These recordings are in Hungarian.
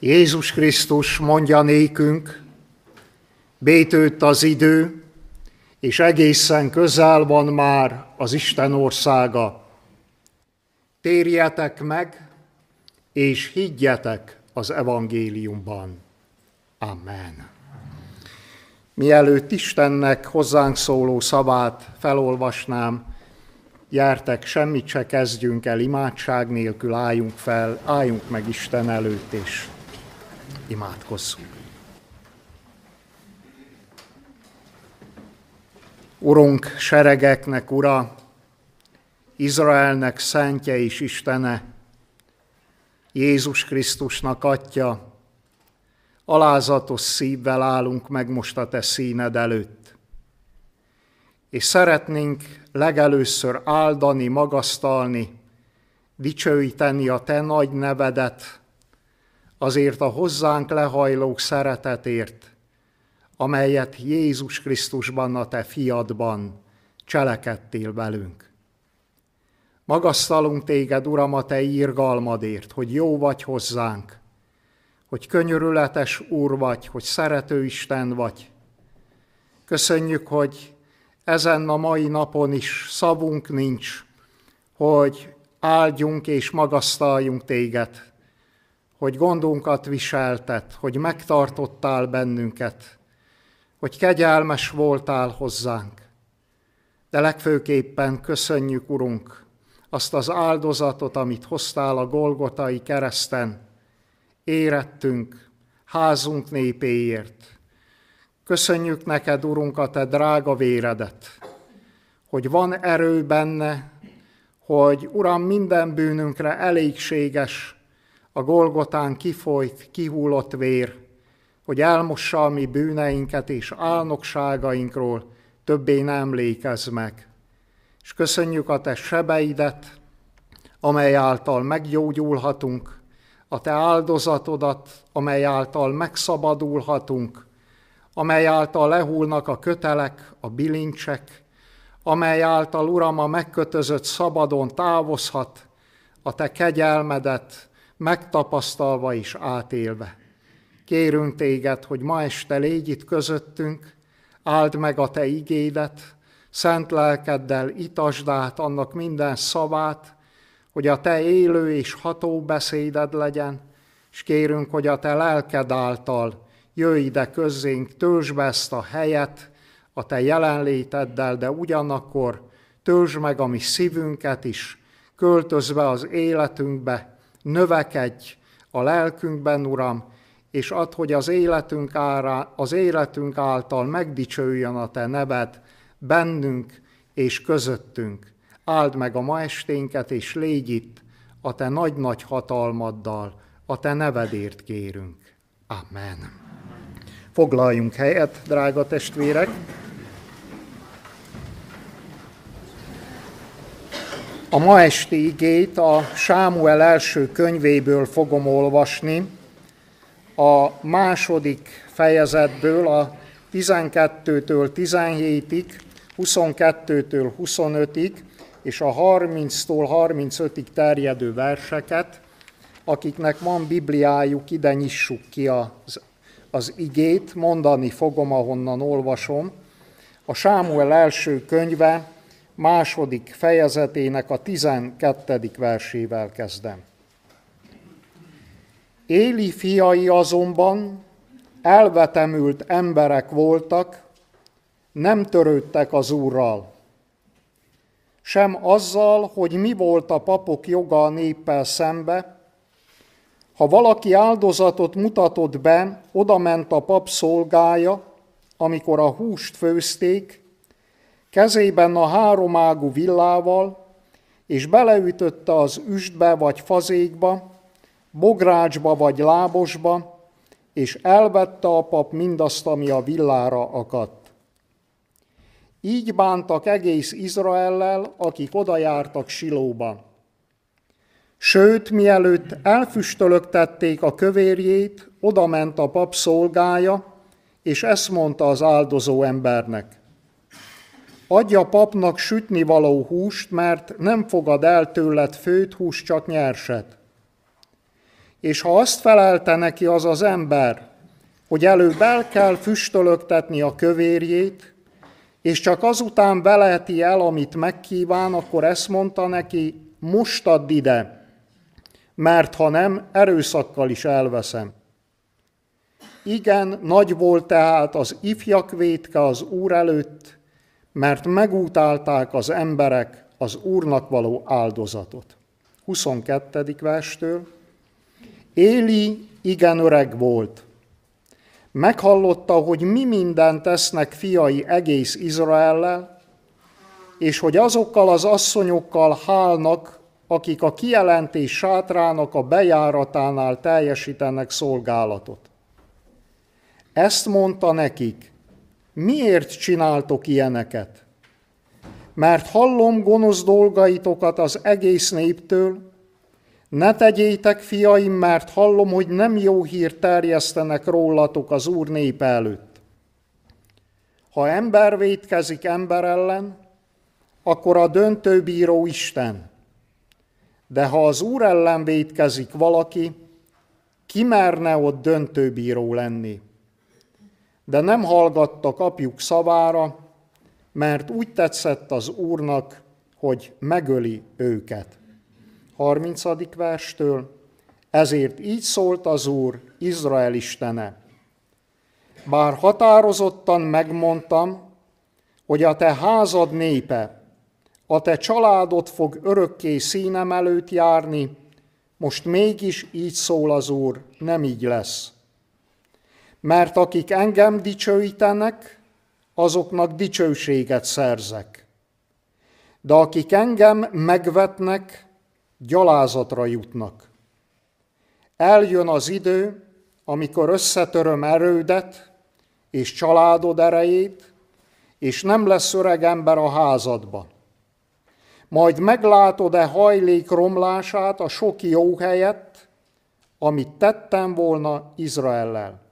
Jézus Krisztus mondja nékünk, bétőtt az idő, és egészen közel van már az Isten országa. Térjetek meg, és higgyetek az evangéliumban. Amen. Mielőtt Istennek hozzánk szóló szavát felolvasnám, gyertek, semmit se kezdjünk el imádság nélkül, álljunk fel, álljunk meg Isten előtt, és imádkozzunk. Urunk, seregeknek ura, Izraelnek szentje és Istene, Jézus Krisztusnak atya, alázatos szívvel állunk meg most a te színed előtt. És szeretnénk legelőször áldani, magasztalni, dicsőíteni a te nagy nevedet, azért a hozzánk lehajlók szeretetért, amelyet Jézus Krisztusban, a te fiadban cselekedtél velünk. Magasztalunk téged, Uram, a te írgalmadért, hogy jó vagy hozzánk, hogy könyörületes Úr vagy, hogy szerető Isten vagy. Köszönjük, hogy ezen a mai napon is szavunk nincs, hogy áldjunk és magasztaljunk téged, hogy gondunkat viseltet, hogy megtartottál bennünket, hogy kegyelmes voltál hozzánk. De legfőképpen köszönjük, Urunk, azt az áldozatot, amit hoztál a Golgotai kereszten, érettünk, házunk népéért. Köszönjük neked, Urunk, a te drága véredet, hogy van erő benne, hogy Uram, minden bűnünkre elégséges a Golgotán kifolyt, kihullott vér, hogy elmossa a mi bűneinket és álnokságainkról többé nem emlékezz meg. És köszönjük a te sebeidet, amely által meggyógyulhatunk, a te áldozatodat, amely által megszabadulhatunk, amely által lehúlnak a kötelek, a bilincsek, amely által, Uram, a megkötözött szabadon távozhat, a te kegyelmedet megtapasztalva és átélve. Kérünk téged, hogy ma este légy itt közöttünk, áld meg a te igédet, szent lelkeddel itasd át annak minden szavát, hogy a te élő és ható beszéded legyen, és kérünk, hogy a te lelked által jöjj ide közzénk, töltsd be ezt a helyet a te jelenléteddel, de ugyanakkor töltsd meg a mi szívünket is, költözve az életünkbe, növekedj a lelkünkben, Uram, és add, hogy az életünk, ára, az életünk által megdicsőjön a Te neved bennünk és közöttünk. Áld meg a ma esténket, és légy itt a Te nagy-nagy hatalmaddal, a Te nevedért kérünk. Amen. Foglaljunk helyet, drága testvérek! A ma esti igét a Sámuel első könyvéből fogom olvasni, a második fejezetből, a 12-től 17-ig, 22-től 25-ig, és a 30-tól 35-ig terjedő verseket, akiknek van Bibliájuk, ide nyissuk ki az, az igét, mondani fogom, ahonnan olvasom. A Sámuel első könyve második fejezetének a 12. versével kezdem. Éli fiai azonban elvetemült emberek voltak, nem törődtek az Úrral, sem azzal, hogy mi volt a papok joga a néppel szembe. Ha valaki áldozatot mutatott be, oda ment a pap szolgája, amikor a húst főzték, kezében a háromágú villával, és beleütötte az üstbe vagy fazékba, bográcsba vagy lábosba, és elvette a pap mindazt, ami a villára akadt. Így bántak egész Izraellel, akik oda jártak Silóba. Sőt, mielőtt elfüstölögtették a kövérjét, oda ment a pap szolgája, és ezt mondta az áldozó embernek. Adja papnak sütni való húst, mert nem fogad el tőled főt húst, csak nyerset. És ha azt felelte neki az az ember, hogy előbb el kell füstölögtetni a kövérjét, és csak azután veleheti el, amit megkíván, akkor ezt mondta neki, most add ide, mert ha nem, erőszakkal is elveszem. Igen, nagy volt tehát az ifjak vétke az Úr előtt, mert megútálták az emberek az Úrnak való áldozatot. 22. verstől. Éli igen öreg volt. Meghallotta, hogy mi mindent tesznek fiai egész Izraellel, és hogy azokkal az asszonyokkal hálnak, akik a kijelentés sátrának a bejáratánál teljesítenek szolgálatot. Ezt mondta nekik, miért csináltok ilyeneket? Mert hallom gonosz dolgaitokat az egész néptől, ne tegyétek, fiaim, mert hallom, hogy nem jó hírt terjesztenek rólatok az Úr nép előtt. Ha ember vétkezik ember ellen, akkor a döntőbíró Isten. De ha az Úr ellen vétkezik valaki, ki merne ott döntőbíró lenni? De nem hallgattak apjuk szavára, mert úgy tetszett az Úrnak, hogy megöli őket. 30. verstől, ezért így szólt az Úr, Izrael istene. Bár határozottan megmondtam, hogy a te házad népe, a te családod fog örökké színem előtt járni, most mégis így szól az Úr, nem így lesz. Mert akik engem dicsőítenek, azoknak dicsőséget szerzek. De akik engem megvetnek, gyalázatra jutnak. Eljön az idő, amikor összetöröm erődet és családod erejét, és nem lesz öreg ember a házadba. Majd meglátod-e hajlék romlását a sok jó helyett, amit tettem volna Izraellel.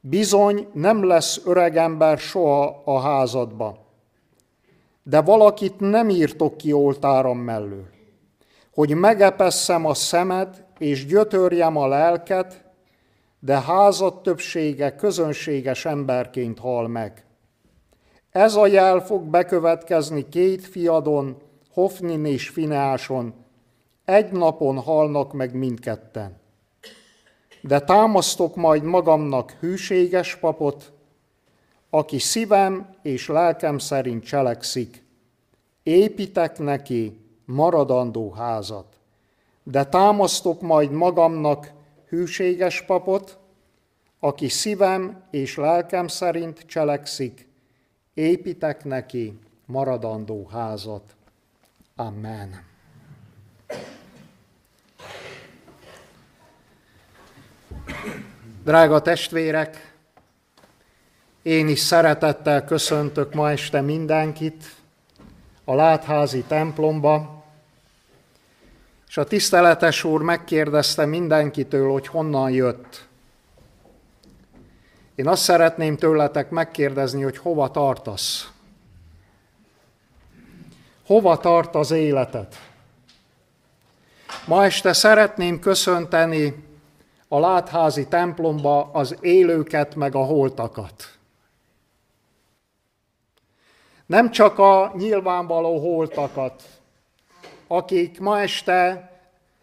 Bizony nem lesz öreg ember soha a házadba, de valakit nem írtok ki oltáram mellől hogy megepesszem a szemed, és gyötörjem a lelket, de házad többsége közönséges emberként hal meg. Ez a jel fog bekövetkezni két fiadon, Hofnin és Fineáson, egy napon halnak meg mindketten. De támasztok majd magamnak hűséges papot, aki szívem és lelkem szerint cselekszik. Építek neki, maradandó házat. De támasztok majd magamnak hűséges papot, aki szívem és lelkem szerint cselekszik, építek neki maradandó házat. Amen. Drága testvérek, én is szeretettel köszöntök ma este mindenkit a látházi templomba, és a tiszteletes úr megkérdezte mindenkitől, hogy honnan jött. Én azt szeretném tőletek megkérdezni, hogy hova tartasz. Hova tart az életet? Ma este szeretném köszönteni a látházi templomba az élőket meg a holtakat. Nem csak a nyilvánvaló holtakat, akik ma este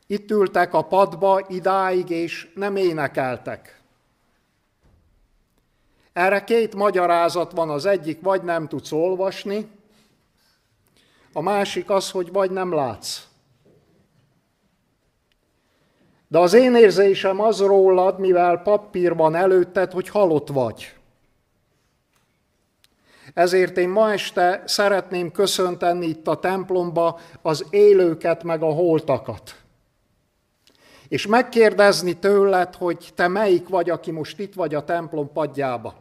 itt ültek a padba idáig, és nem énekeltek. Erre két magyarázat van, az egyik vagy nem tudsz olvasni, a másik az, hogy vagy nem látsz. De az én érzésem az rólad, mivel papír van előtted, hogy halott vagy. Ezért én ma este szeretném köszönteni itt a templomba az élőket meg a holtakat. És megkérdezni tőled, hogy te melyik vagy, aki most itt vagy a templom padjába.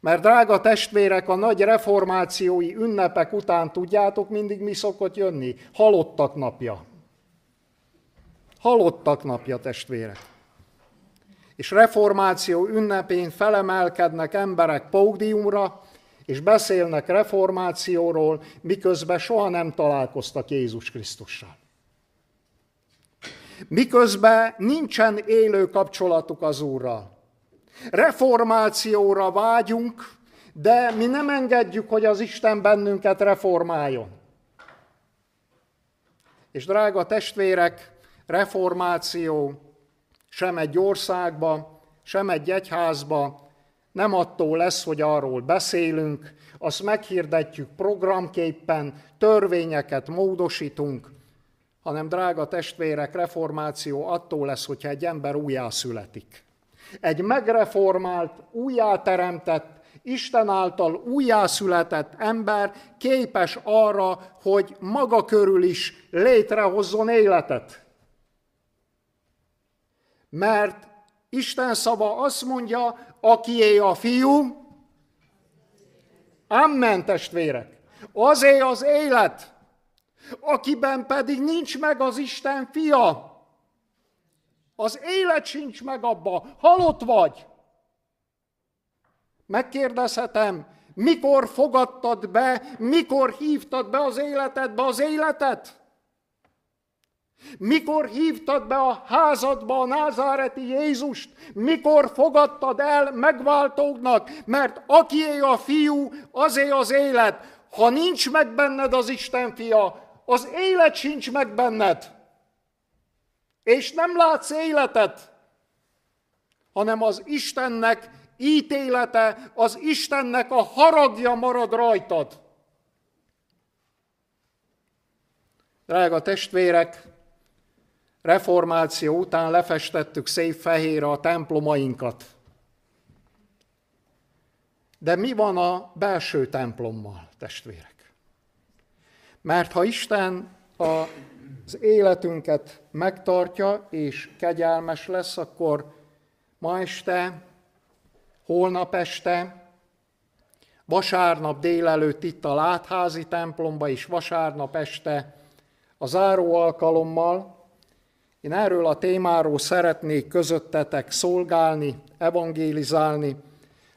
Mert drága testvérek, a nagy reformációi ünnepek után tudjátok, mindig mi szokott jönni? Halottak napja. Halottak napja, testvérek és reformáció ünnepén felemelkednek emberek pódiumra, és beszélnek reformációról, miközben soha nem találkoztak Jézus Krisztussal. miközben nincsen élő kapcsolatuk az Úrral. Reformációra vágyunk, de mi nem engedjük, hogy az Isten bennünket reformáljon. És drága testvérek, reformáció sem egy országba, sem egy egyházba nem attól lesz, hogy arról beszélünk, azt meghirdetjük programképpen, törvényeket módosítunk, hanem drága testvérek, reformáció attól lesz, hogyha egy ember újjászületik. Egy megreformált, újjáteremtett, Isten által újjászületett ember képes arra, hogy maga körül is létrehozzon életet. Mert Isten szava azt mondja, akié a fiú, Amen, testvérek. Azé az élet, akiben pedig nincs meg az Isten fia. Az élet sincs meg abba, halott vagy. Megkérdezhetem, mikor fogadtad be, mikor hívtad be az életedbe az életet? Mikor hívtad be a házadba a názáreti Jézust? Mikor fogadtad el megváltóknak? Mert akié a fiú, azé az élet. Ha nincs meg benned az Isten fia, az élet sincs meg benned. És nem látsz életet, hanem az Istennek ítélete, az Istennek a haragja marad rajtad. Drága testvérek, reformáció után lefestettük szép fehérre a templomainkat. De mi van a belső templommal, testvérek? Mert ha Isten az életünket megtartja és kegyelmes lesz, akkor ma este, holnap este, vasárnap délelőtt itt a látházi templomba, és vasárnap este a záró alkalommal én erről a témáról szeretnék közöttetek szolgálni, evangélizálni,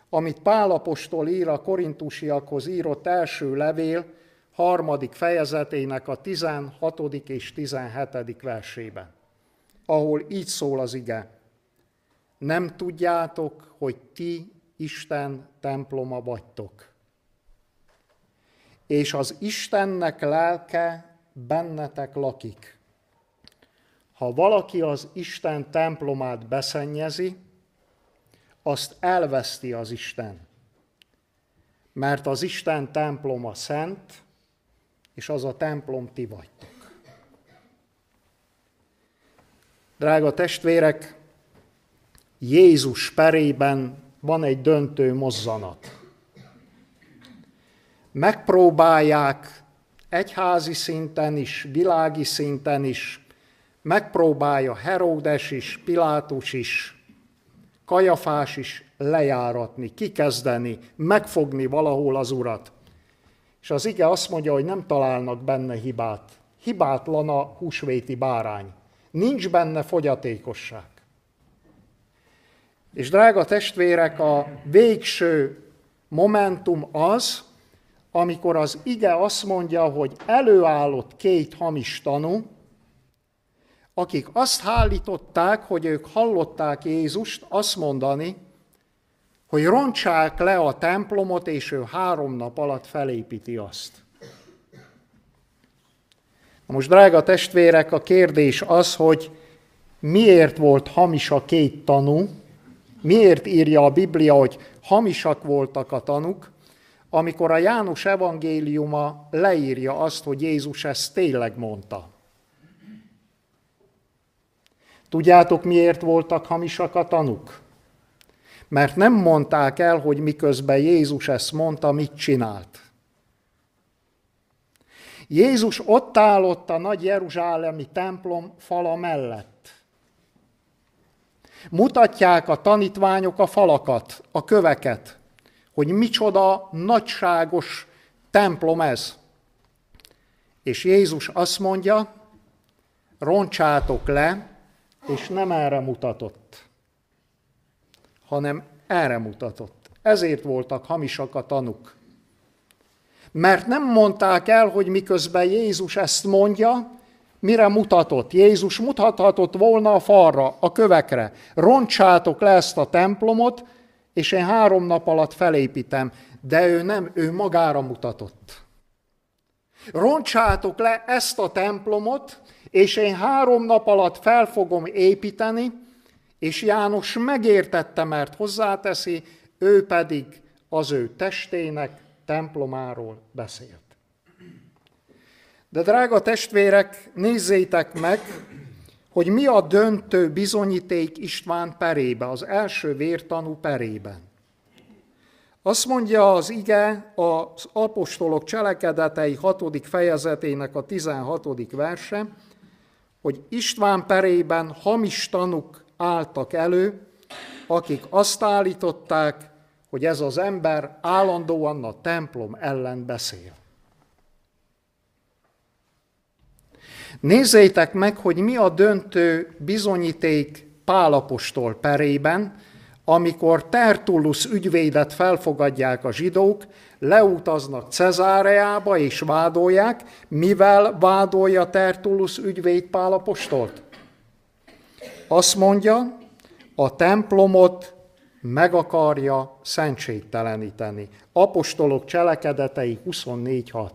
amit Pálapostól ír a korintusiakhoz írott első levél, harmadik fejezetének a 16. és 17. versében, ahol így szól az ige. Nem tudjátok, hogy ti Isten temploma vagytok. És az Istennek lelke bennetek lakik. Ha valaki az Isten templomát beszennyezi, azt elveszti az Isten. Mert az Isten temploma szent, és az a templom ti vagytok. Drága testvérek, Jézus perében van egy döntő mozzanat. Megpróbálják egyházi szinten is, világi szinten is megpróbálja Heródes is, Pilátus is, Kajafás is lejáratni, kikezdeni, megfogni valahol az urat. És az ige azt mondja, hogy nem találnak benne hibát. Hibátlan a húsvéti bárány. Nincs benne fogyatékosság. És drága testvérek, a végső momentum az, amikor az ige azt mondja, hogy előállott két hamis tanú, akik azt hálították, hogy ők hallották Jézust azt mondani, hogy rontsák le a templomot, és ő három nap alatt felépíti azt. Na most, drága testvérek, a kérdés az, hogy miért volt hamis a két tanú, miért írja a Biblia, hogy hamisak voltak a tanuk, amikor a János evangéliuma leírja azt, hogy Jézus ezt tényleg mondta. Tudjátok, miért voltak hamisak a tanuk? Mert nem mondták el, hogy miközben Jézus ezt mondta, mit csinált. Jézus ott állott a nagy Jeruzsálemi templom fala mellett. Mutatják a tanítványok a falakat, a köveket, hogy micsoda nagyságos templom ez. És Jézus azt mondja, roncsátok le, és nem erre mutatott, hanem erre mutatott. Ezért voltak hamisak a tanuk. Mert nem mondták el, hogy miközben Jézus ezt mondja, mire mutatott? Jézus mutathatott volna a falra, a kövekre. Roncsátok le ezt a templomot, és én három nap alatt felépítem. De ő nem, ő magára mutatott. Roncsátok le ezt a templomot, és én három nap alatt fel fogom építeni, és János megértette, mert hozzáteszi, ő pedig az ő testének templomáról beszélt. De drága testvérek, nézzétek meg, hogy mi a döntő bizonyíték István perébe, az első vértanú perében. Azt mondja az ige az apostolok cselekedetei 6. fejezetének a 16. verse, hogy István perében hamis tanuk álltak elő, akik azt állították, hogy ez az ember állandóan a templom ellen beszél. Nézzétek meg, hogy mi a döntő bizonyíték Pálapostól perében, amikor Tertullus ügyvédet felfogadják a zsidók, leutaznak Cezáreába és vádolják, mivel vádolja Tertullus ügyvéd Pálapostolt? Azt mondja, a templomot meg akarja szentségteleníteni. Apostolok cselekedetei 24.6.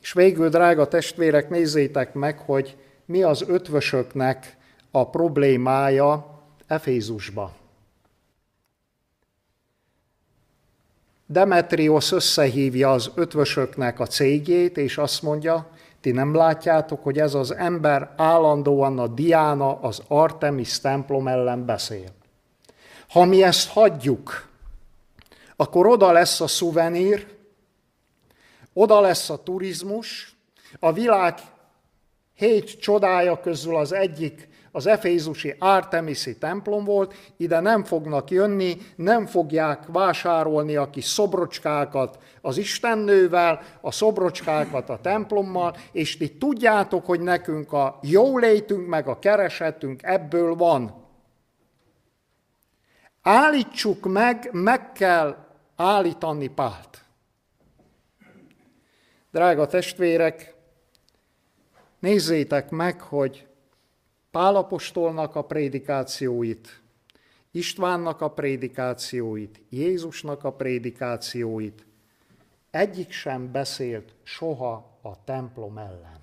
És végül, drága testvérek, nézzétek meg, hogy mi az ötvösöknek a problémája Efézusba. Demetrios összehívja az ötvösöknek a cégét, és azt mondja, ti nem látjátok, hogy ez az ember állandóan a Diana, az Artemis templom ellen beszél. Ha mi ezt hagyjuk, akkor oda lesz a szuvenír, oda lesz a turizmus, a világ hét csodája közül az egyik az efézusi Artemisi templom volt, ide nem fognak jönni, nem fogják vásárolni a kis szobrocskákat az Istennővel, a szobrocskákat a templommal, és ti tudjátok, hogy nekünk a jólétünk meg a keresetünk ebből van. Állítsuk meg, meg kell állítani Pált. Drága testvérek, nézzétek meg, hogy Pálapostolnak a prédikációit, Istvánnak a prédikációit, Jézusnak a prédikációit, egyik sem beszélt soha a templom ellen.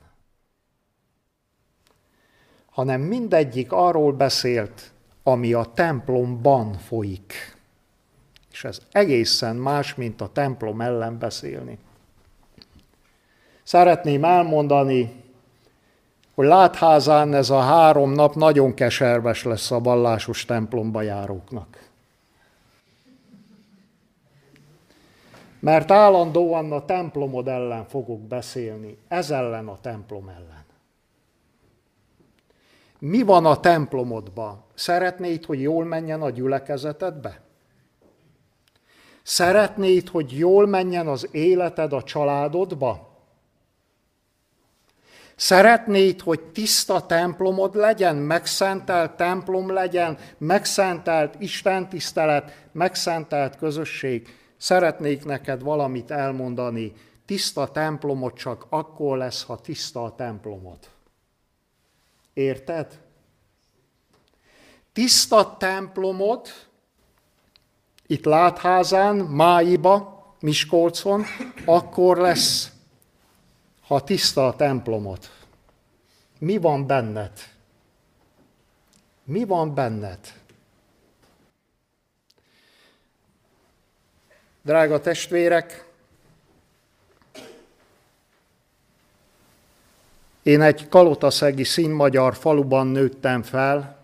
Hanem mindegyik arról beszélt, ami a templomban folyik. És ez egészen más, mint a templom ellen beszélni. Szeretném elmondani, hogy látházán ez a három nap nagyon keserves lesz a vallásos templomba járóknak. Mert állandóan a templomod ellen fogok beszélni, ez ellen a templom ellen. Mi van a templomodban? Szeretnéd, hogy jól menjen a gyülekezetedbe? Szeretnéd, hogy jól menjen az életed a családodba? Szeretnéd, hogy tiszta templomod legyen, megszentelt templom legyen, megszentelt Isten tisztelet, megszentelt közösség. Szeretnék neked valamit elmondani. Tiszta templomod csak akkor lesz, ha tiszta a templomod. Érted? Tiszta templomod, itt Látházán, Máiba, Miskolcon, akkor lesz, ha tiszta a templomot. Mi van benned? Mi van benned? Drága testvérek, én egy kalotaszegi színmagyar faluban nőttem fel,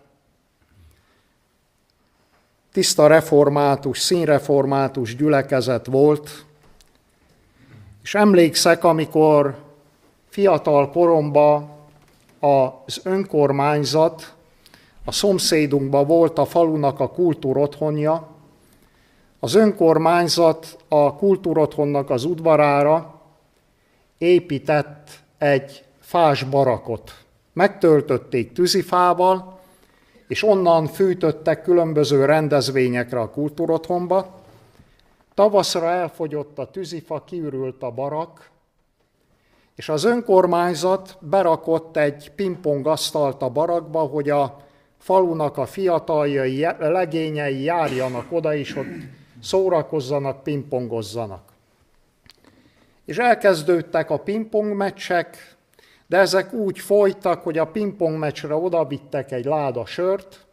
tiszta református, színreformátus gyülekezet volt, és emlékszek, amikor fiatal koromban az önkormányzat, a szomszédunkban volt a falunak a kultúrotthonja, az önkormányzat a kultúrotthonnak az udvarára épített egy fás barakot. Megtöltötték tűzifával, és onnan fűtöttek különböző rendezvényekre a kultúrotthonba. Tavaszra elfogyott a tűzifa, kiürült a barak, És az önkormányzat berakott egy pingpongasztalt a barakba, hogy a falunak a fiataljai, legényei járjanak oda, és ott szórakozzanak, pingpongozzanak. És elkezdődtek a pingpongmeccsek, de ezek úgy folytak, hogy a pingpongmeccsre odavittek egy láda sört,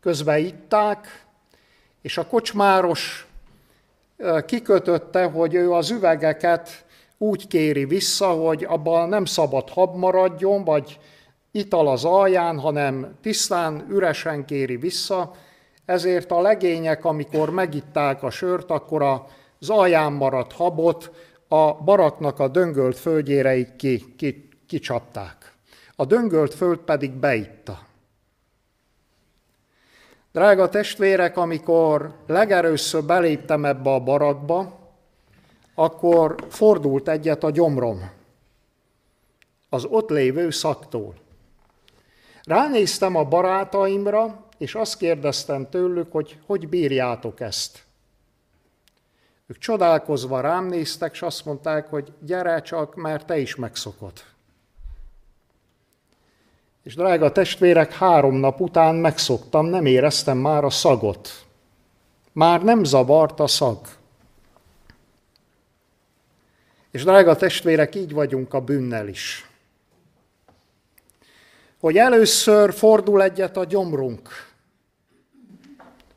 közben itták, és a kocsmáros kikötötte, hogy ő az üvegeket úgy kéri vissza, hogy abban nem szabad hab maradjon, vagy ital az alján, hanem tisztán, üresen kéri vissza, ezért a legények, amikor megitták a sört, akkor az alján maradt habot a baraknak a döngölt földjére ki, ki, kicsapták. A döngölt föld pedig beitta. Drága testvérek, amikor legerőször beléptem ebbe a barakba, akkor fordult egyet a gyomrom az ott lévő szaktól. Ránéztem a barátaimra, és azt kérdeztem tőlük, hogy hogy bírjátok ezt. Ők csodálkozva rám néztek, és azt mondták, hogy gyere csak, mert te is megszokod. És drága testvérek, három nap után megszoktam, nem éreztem már a szagot. Már nem zavart a szag. És drága testvérek, így vagyunk a bűnnel is. Hogy először fordul egyet a gyomrunk.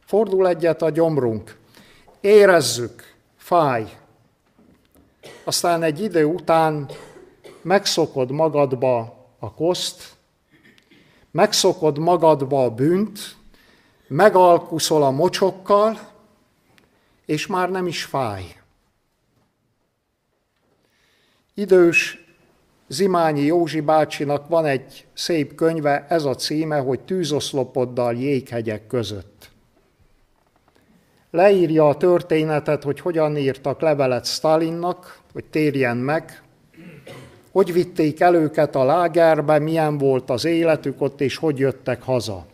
Fordul egyet a gyomrunk. Érezzük, fáj. Aztán egy idő után megszokod magadba a koszt, megszokod magadba a bűnt, megalkuszol a mocsokkal, és már nem is fáj. Idős Zimányi Józsi bácsinak van egy szép könyve, ez a címe, hogy Tűzoszlopoddal jéghegyek között. Leírja a történetet, hogy hogyan írtak levelet Stalinnak, hogy térjen meg, hogy vitték el őket a lágerbe, milyen volt az életük ott, és hogy jöttek haza.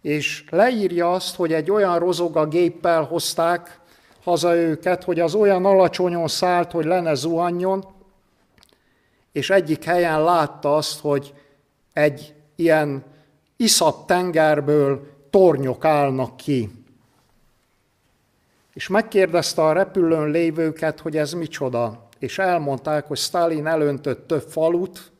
És leírja azt, hogy egy olyan rozoga géppel hozták haza őket, hogy az olyan alacsonyon szállt, hogy le ne zuhanjon, és egyik helyen látta azt, hogy egy ilyen iszap tengerből tornyok állnak ki. És megkérdezte a repülőn lévőket, hogy ez micsoda és elmondták, hogy Stalin elöntött több falut,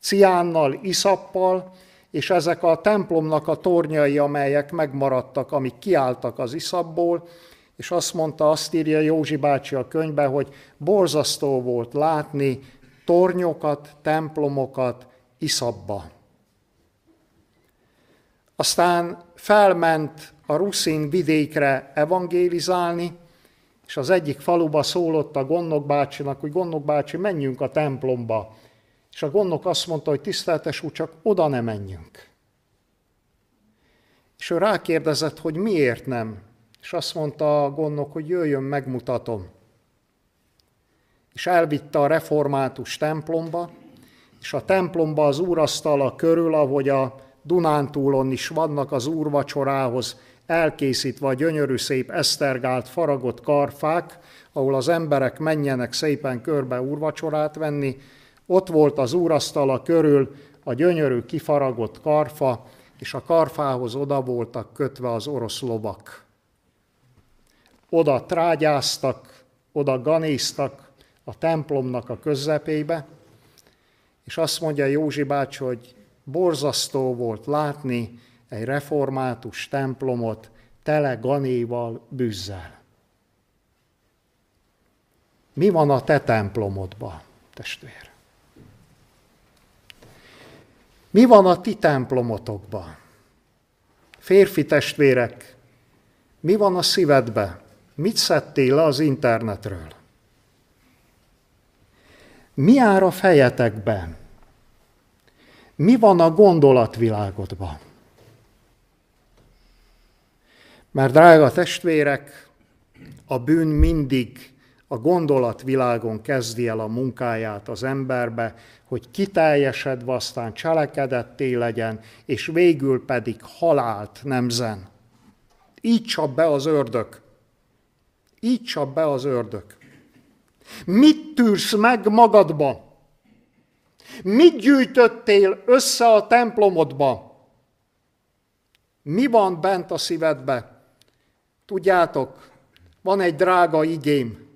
ciánnal, iszappal, és ezek a templomnak a tornyai, amelyek megmaradtak, amik kiálltak az iszapból, és azt mondta, azt írja Józsi bácsi a könyvben, hogy borzasztó volt látni tornyokat, templomokat iszabba. Aztán felment a Ruszin vidékre evangélizálni, és az egyik faluba szólott a Gonnok bácsinak, hogy Gonnok bácsi, menjünk a templomba. És a Gonnok azt mondta, hogy tiszteltes úr, csak oda ne menjünk. És ő rákérdezett, hogy miért nem. És azt mondta a Gonnok, hogy jöjjön, megmutatom. És elvitte a református templomba, és a templomba az úrasztala körül, ahogy a Dunántúlon is vannak az úrvacsorához elkészítve a gyönyörű szép esztergált faragott karfák, ahol az emberek menjenek szépen körbe úrvacsorát venni, ott volt az úrasztala körül a gyönyörű kifaragott karfa, és a karfához oda voltak kötve az orosz lovak. Oda trágyáztak, oda ganéztak a templomnak a közepébe, és azt mondja Józsi bácsi, hogy borzasztó volt látni, egy református templomot tele ganéval, bűzzel. Mi van a te templomodban, testvér? Mi van a ti templomotokban? Férfi testvérek, mi van a szívedbe? Mit szedtél le az internetről? Mi áll a fejetekben? Mi van a gondolatvilágodban? Mert drága testvérek, a bűn mindig a gondolatvilágon kezdi el a munkáját az emberbe, hogy kiteljesedve aztán cselekedetté legyen, és végül pedig halált nemzen. Így csap be az ördög. Így csap be az ördög. Mit tűrsz meg magadba? Mit gyűjtöttél össze a templomodba? Mi van bent a szívedbe? Tudjátok, van egy drága igém.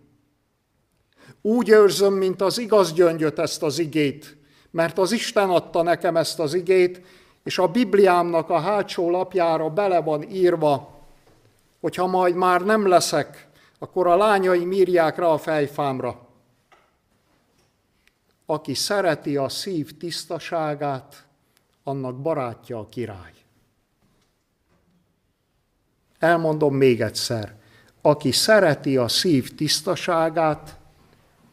Úgy őrzöm, mint az igaz gyöngyöt ezt az igét, mert az Isten adta nekem ezt az igét, és a Bibliámnak a hátsó lapjára bele van írva, hogyha majd már nem leszek, akkor a lányai írják rá a fejfámra. Aki szereti a szív tisztaságát, annak barátja a király. Elmondom még egyszer. Aki szereti a szív tisztaságát,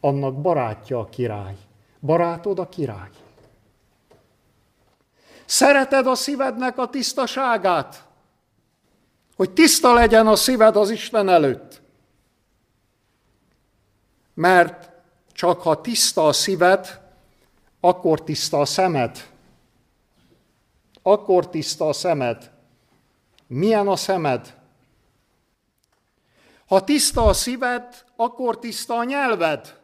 annak barátja a király. Barátod a király. Szereted a szívednek a tisztaságát? Hogy tiszta legyen a szíved az Isten előtt. Mert csak ha tiszta a szíved, akkor tiszta a szemed. Akkor tiszta a szemed. Milyen a szemed? Ha tiszta a szíved, akkor tiszta a nyelved.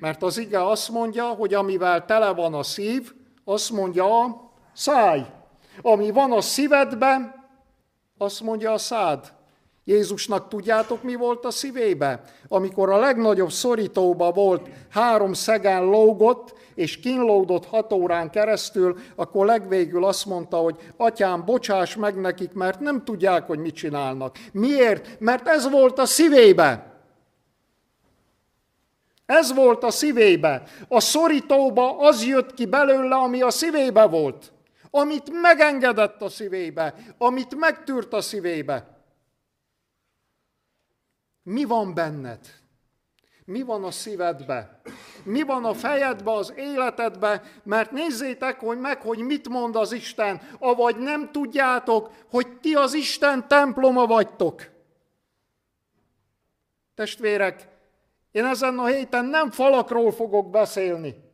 Mert az ige azt mondja, hogy amivel tele van a szív, azt mondja a száj. Ami van a szívedben, azt mondja a szád. Jézusnak tudjátok, mi volt a szívébe? Amikor a legnagyobb szorítóba volt, három szegen lógott, és kínlódott hat órán keresztül, akkor legvégül azt mondta, hogy atyám, bocsáss meg nekik, mert nem tudják, hogy mit csinálnak. Miért? Mert ez volt a szívébe. Ez volt a szívébe. A szorítóba az jött ki belőle, ami a szívébe volt. Amit megengedett a szívébe, amit megtűrt a szívébe. Mi van benned? Mi van a szívedbe? Mi van a fejedbe, az életedbe? Mert nézzétek hogy meg, hogy mit mond az Isten, avagy nem tudjátok, hogy ti az Isten temploma vagytok. Testvérek, én ezen a héten nem falakról fogok beszélni.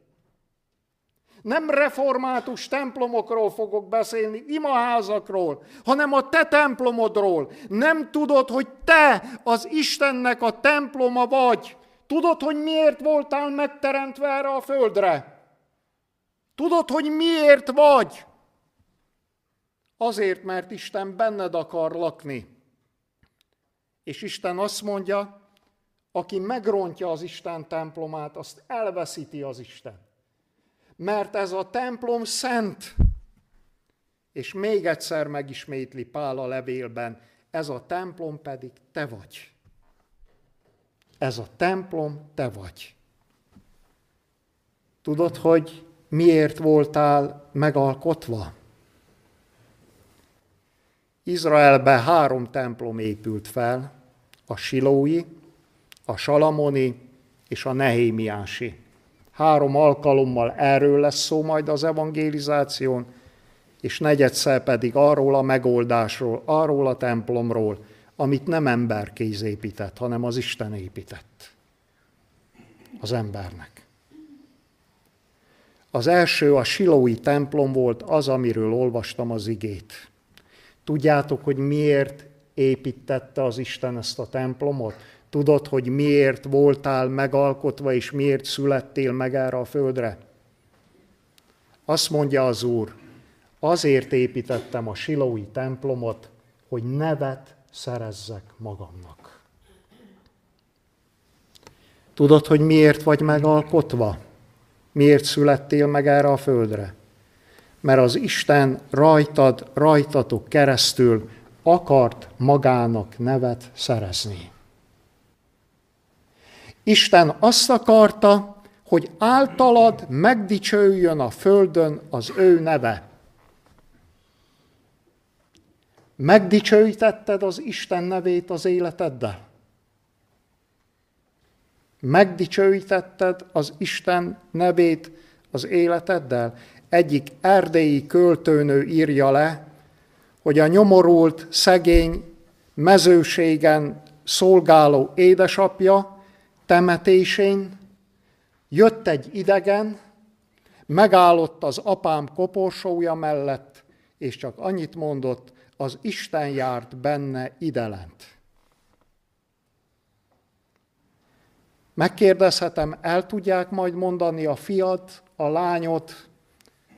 Nem református templomokról fogok beszélni, imaházakról, hanem a te templomodról. Nem tudod, hogy te az Istennek a temploma vagy. Tudod, hogy miért voltál megteremtve erre a földre? Tudod, hogy miért vagy? Azért, mert Isten benned akar lakni. És Isten azt mondja, aki megrontja az Isten templomát, azt elveszíti az Isten mert ez a templom szent. És még egyszer megismétli Pál a levélben, ez a templom pedig te vagy. Ez a templom te vagy. Tudod, hogy miért voltál megalkotva? Izraelbe három templom épült fel, a Silói, a Salamoni és a Nehémiási. Három alkalommal erről lesz szó majd az evangélizáción, és negyedszer pedig arról a megoldásról, arról a templomról, amit nem emberkéz épített, hanem az Isten épített. Az embernek. Az első, a silói templom volt az, amiről olvastam az igét. Tudjátok, hogy miért építette az Isten ezt a templomot? Tudod, hogy miért voltál megalkotva, és miért születtél meg erre a földre? Azt mondja az Úr, azért építettem a silói templomot, hogy nevet szerezzek magamnak. Tudod, hogy miért vagy megalkotva? Miért születtél meg erre a földre? Mert az Isten rajtad, rajtatok keresztül akart magának nevet szerezni. Isten azt akarta, hogy általad megdicsőjön a földön az ő neve. Megdicsőítetted az Isten nevét az életeddel? Megdicsőítetted az Isten nevét az életeddel? Egyik erdélyi költőnő írja le, hogy a nyomorult, szegény, mezőségen szolgáló édesapja temetésén jött egy idegen, megállott az apám koporsója mellett, és csak annyit mondott, az Isten járt benne idelent. Megkérdezhetem, el tudják majd mondani a fiat, a lányot,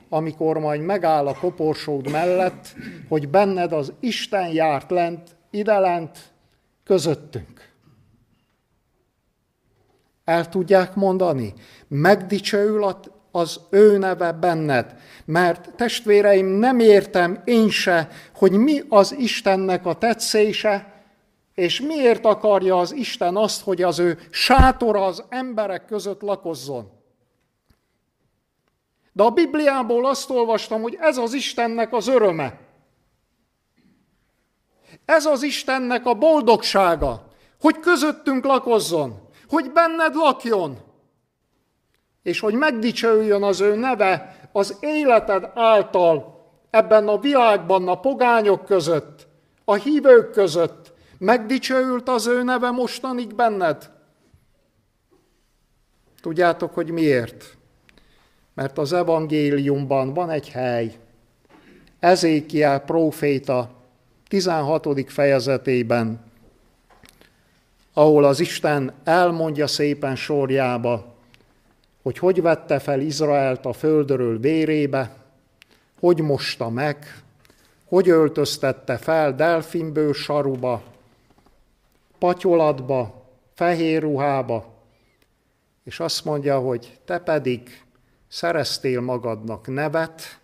amikor majd megáll a koporsód mellett, hogy benned az Isten járt lent, lent, közöttünk. El tudják mondani? Megdicsőül az ő neve benned. Mert testvéreim, nem értem én se, hogy mi az Istennek a tetszése, és miért akarja az Isten azt, hogy az ő sátora az emberek között lakozzon. De a Bibliából azt olvastam, hogy ez az Istennek az öröme. Ez az Istennek a boldogsága, hogy közöttünk lakozzon, hogy benned lakjon, és hogy megdicsőjön az ő neve az életed által ebben a világban, a pogányok között, a hívők között. Megdicsőült az ő neve mostanig benned? Tudjátok, hogy miért? Mert az evangéliumban van egy hely, Ezékiel próféta 16. fejezetében, ahol az Isten elmondja szépen sorjába, hogy hogy vette fel Izraelt a földről vérébe, hogy mosta meg, hogy öltöztette fel delfinből saruba, patyolatba, fehér ruhába, és azt mondja, hogy te pedig szereztél magadnak nevet,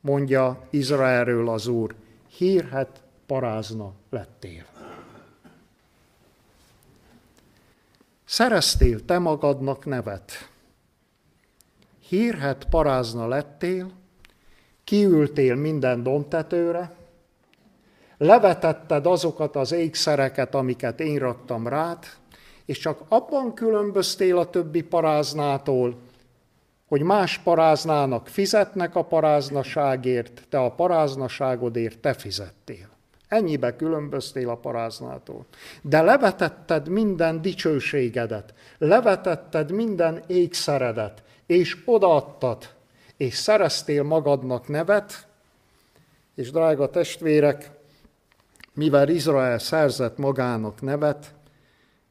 mondja Izraelről az Úr, hírhet parázna lettél. Szereztél te magadnak nevet. Hírhet parázna lettél, kiültél minden domtetőre, levetetted azokat az ékszereket, amiket én raktam rád, és csak abban különböztél a többi paráznától, hogy más paráznának fizetnek a paráznaságért, te a paráznaságodért te fizettél. Ennyibe különböztél a paráznától. De levetetted minden dicsőségedet, levetetted minden ékszeredet, és odaadtad, és szereztél magadnak nevet, és drága testvérek, mivel Izrael szerzett magának nevet,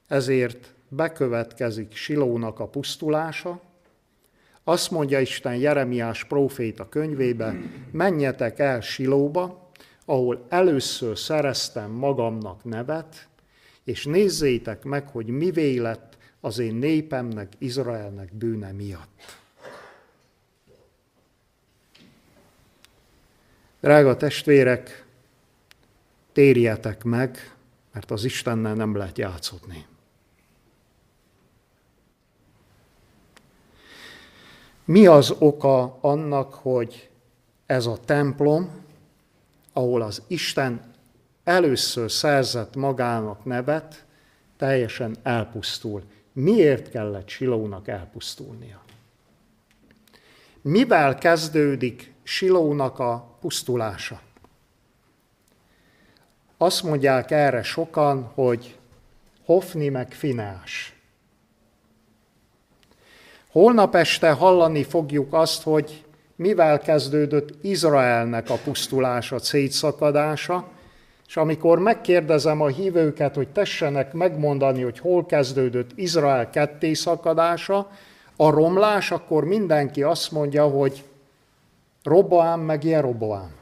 ezért bekövetkezik Silónak a pusztulása, azt mondja Isten Jeremiás próféta könyvébe, menjetek el Silóba, ahol először szereztem magamnak nevet, és nézzétek meg, hogy mi lett az én népemnek, Izraelnek bűne miatt. Drága testvérek, térjetek meg, mert az Istennel nem lehet játszodni. Mi az oka annak, hogy ez a templom, ahol az Isten először szerzett magának nevet, teljesen elpusztul. Miért kellett Silónak elpusztulnia? Mivel kezdődik Silónak a pusztulása? Azt mondják erre sokan, hogy Hofni meg Finás. Holnap este hallani fogjuk azt, hogy mivel kezdődött Izraelnek a pusztulása, szétszakadása, és amikor megkérdezem a hívőket, hogy tessenek megmondani, hogy hol kezdődött Izrael kettészakadása, a romlás, akkor mindenki azt mondja, hogy Roboám meg Jeroboám.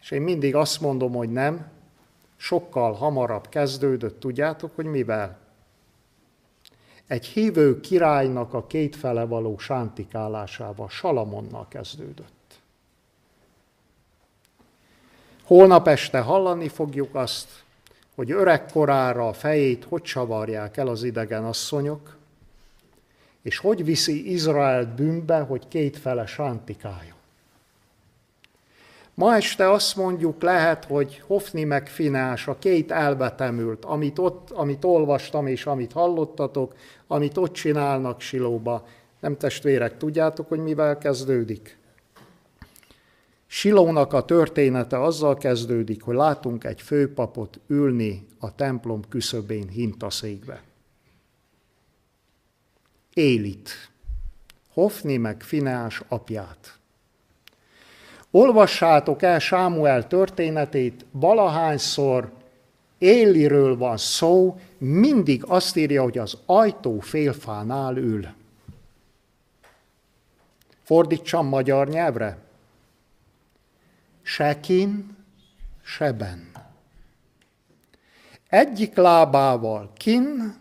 És én mindig azt mondom, hogy nem, sokkal hamarabb kezdődött, tudjátok, hogy mivel? Egy hívő királynak a kétfele való sántikálásával, Salamonnal kezdődött. Holnap este hallani fogjuk azt, hogy öregkorára a fejét hogy csavarják el az idegen asszonyok, és hogy viszi Izraelt bűnbe, hogy kétfele sántikáljon. Ma este azt mondjuk lehet, hogy Hofni meg Finás, a két elvetemült, amit, ott, amit olvastam és amit hallottatok, amit ott csinálnak Silóba. Nem testvérek, tudjátok, hogy mivel kezdődik? Silónak a története azzal kezdődik, hogy látunk egy főpapot ülni a templom küszöbén hintaszékbe. Élit. Hofni meg Finás apját. Olvassátok el Sámuel történetét, valahányszor Éliről van szó, mindig azt írja, hogy az ajtó félfánál ül. Fordítsam magyar nyelvre. Se kin, se ben. Egyik lábával kin,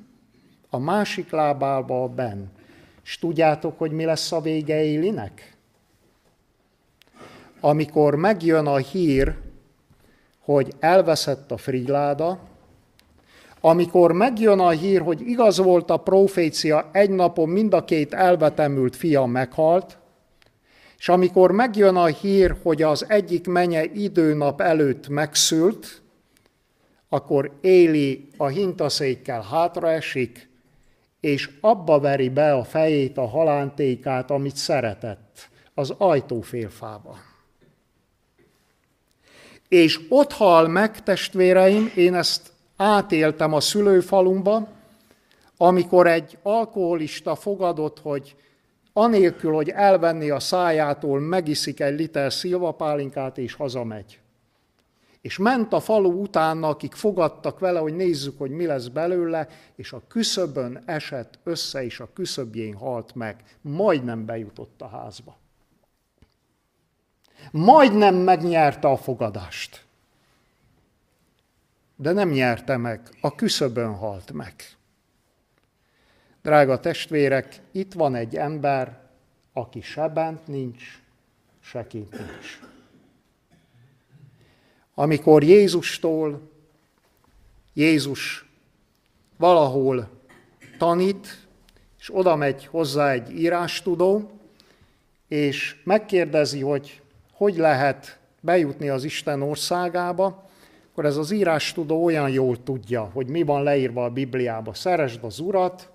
a másik lábával ben. És tudjátok, hogy mi lesz a vége Élinek? Amikor megjön a hír, hogy elveszett a friláda, amikor megjön a hír, hogy igaz volt a profécia, egy napon mind a két elvetemült fia meghalt, és amikor megjön a hír, hogy az egyik menye időnap előtt megszült, akkor Éli a hintaszékkel hátraesik, és abba veri be a fejét a halántékát, amit szeretett, az ajtófélfába. És ott hal meg, testvéreim, én ezt átéltem a szülőfalumban, amikor egy alkoholista fogadott, hogy anélkül, hogy elvenni a szájától, megiszik egy liter szilvapálinkát, és hazamegy. És ment a falu utána, akik fogadtak vele, hogy nézzük, hogy mi lesz belőle, és a küszöbön esett össze, és a küszöbjén halt meg. Majdnem bejutott a házba. Majdnem megnyerte a fogadást. De nem nyerte meg, a küszöbön halt meg. Drága testvérek, itt van egy ember, aki se bent nincs, se kint nincs. Amikor Jézustól Jézus valahol tanít, és oda megy hozzá egy írástudó, és megkérdezi, hogy hogy lehet bejutni az Isten országába, akkor ez az írástudó olyan jól tudja, hogy mi van leírva a Bibliába. Szeresd az Urat,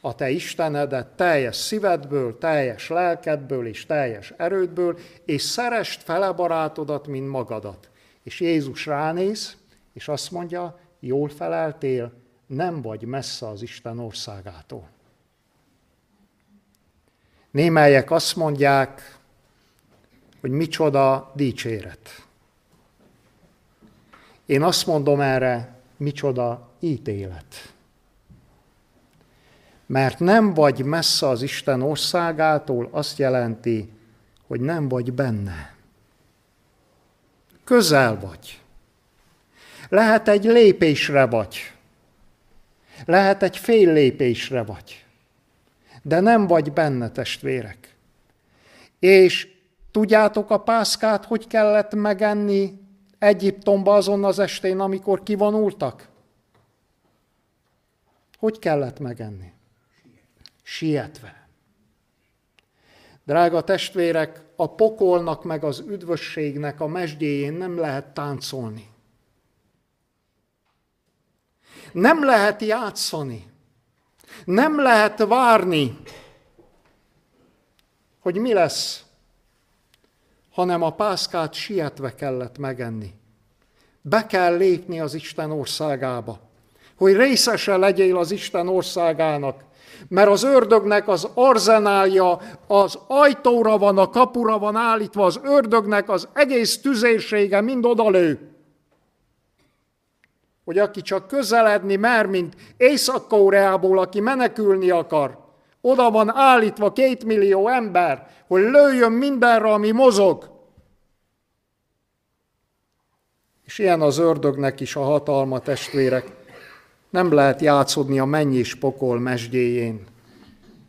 a te Istenedet teljes szívedből, teljes lelkedből és teljes erődből, és szerest fele barátodat, mint magadat. És Jézus ránéz, és azt mondja, jól feleltél, nem vagy messze az Isten országától. Némelyek azt mondják, hogy micsoda dicséret. Én azt mondom erre, micsoda ítélet mert nem vagy messze az Isten országától, azt jelenti, hogy nem vagy benne. Közel vagy. Lehet egy lépésre vagy. Lehet egy fél lépésre vagy. De nem vagy benne, testvérek. És tudjátok a pászkát, hogy kellett megenni Egyiptomba azon az estén, amikor kivonultak? Hogy kellett megenni? sietve. Drága testvérek, a pokolnak meg az üdvösségnek a mesdjéjén nem lehet táncolni. Nem lehet játszani. Nem lehet várni, hogy mi lesz, hanem a pászkát sietve kellett megenni. Be kell lépni az Isten országába, hogy részese legyél az Isten országának, mert az ördögnek az arzenálja az ajtóra van, a kapura van állítva, az ördögnek az egész tüzérsége mind odalő. Hogy aki csak közeledni mer, mint Észak-Koreából, aki menekülni akar, oda van állítva két millió ember, hogy lőjön mindenre, ami mozog. És ilyen az ördögnek is a hatalma, testvérek. Nem lehet játszodni a mennyis pokol mesdjéjén.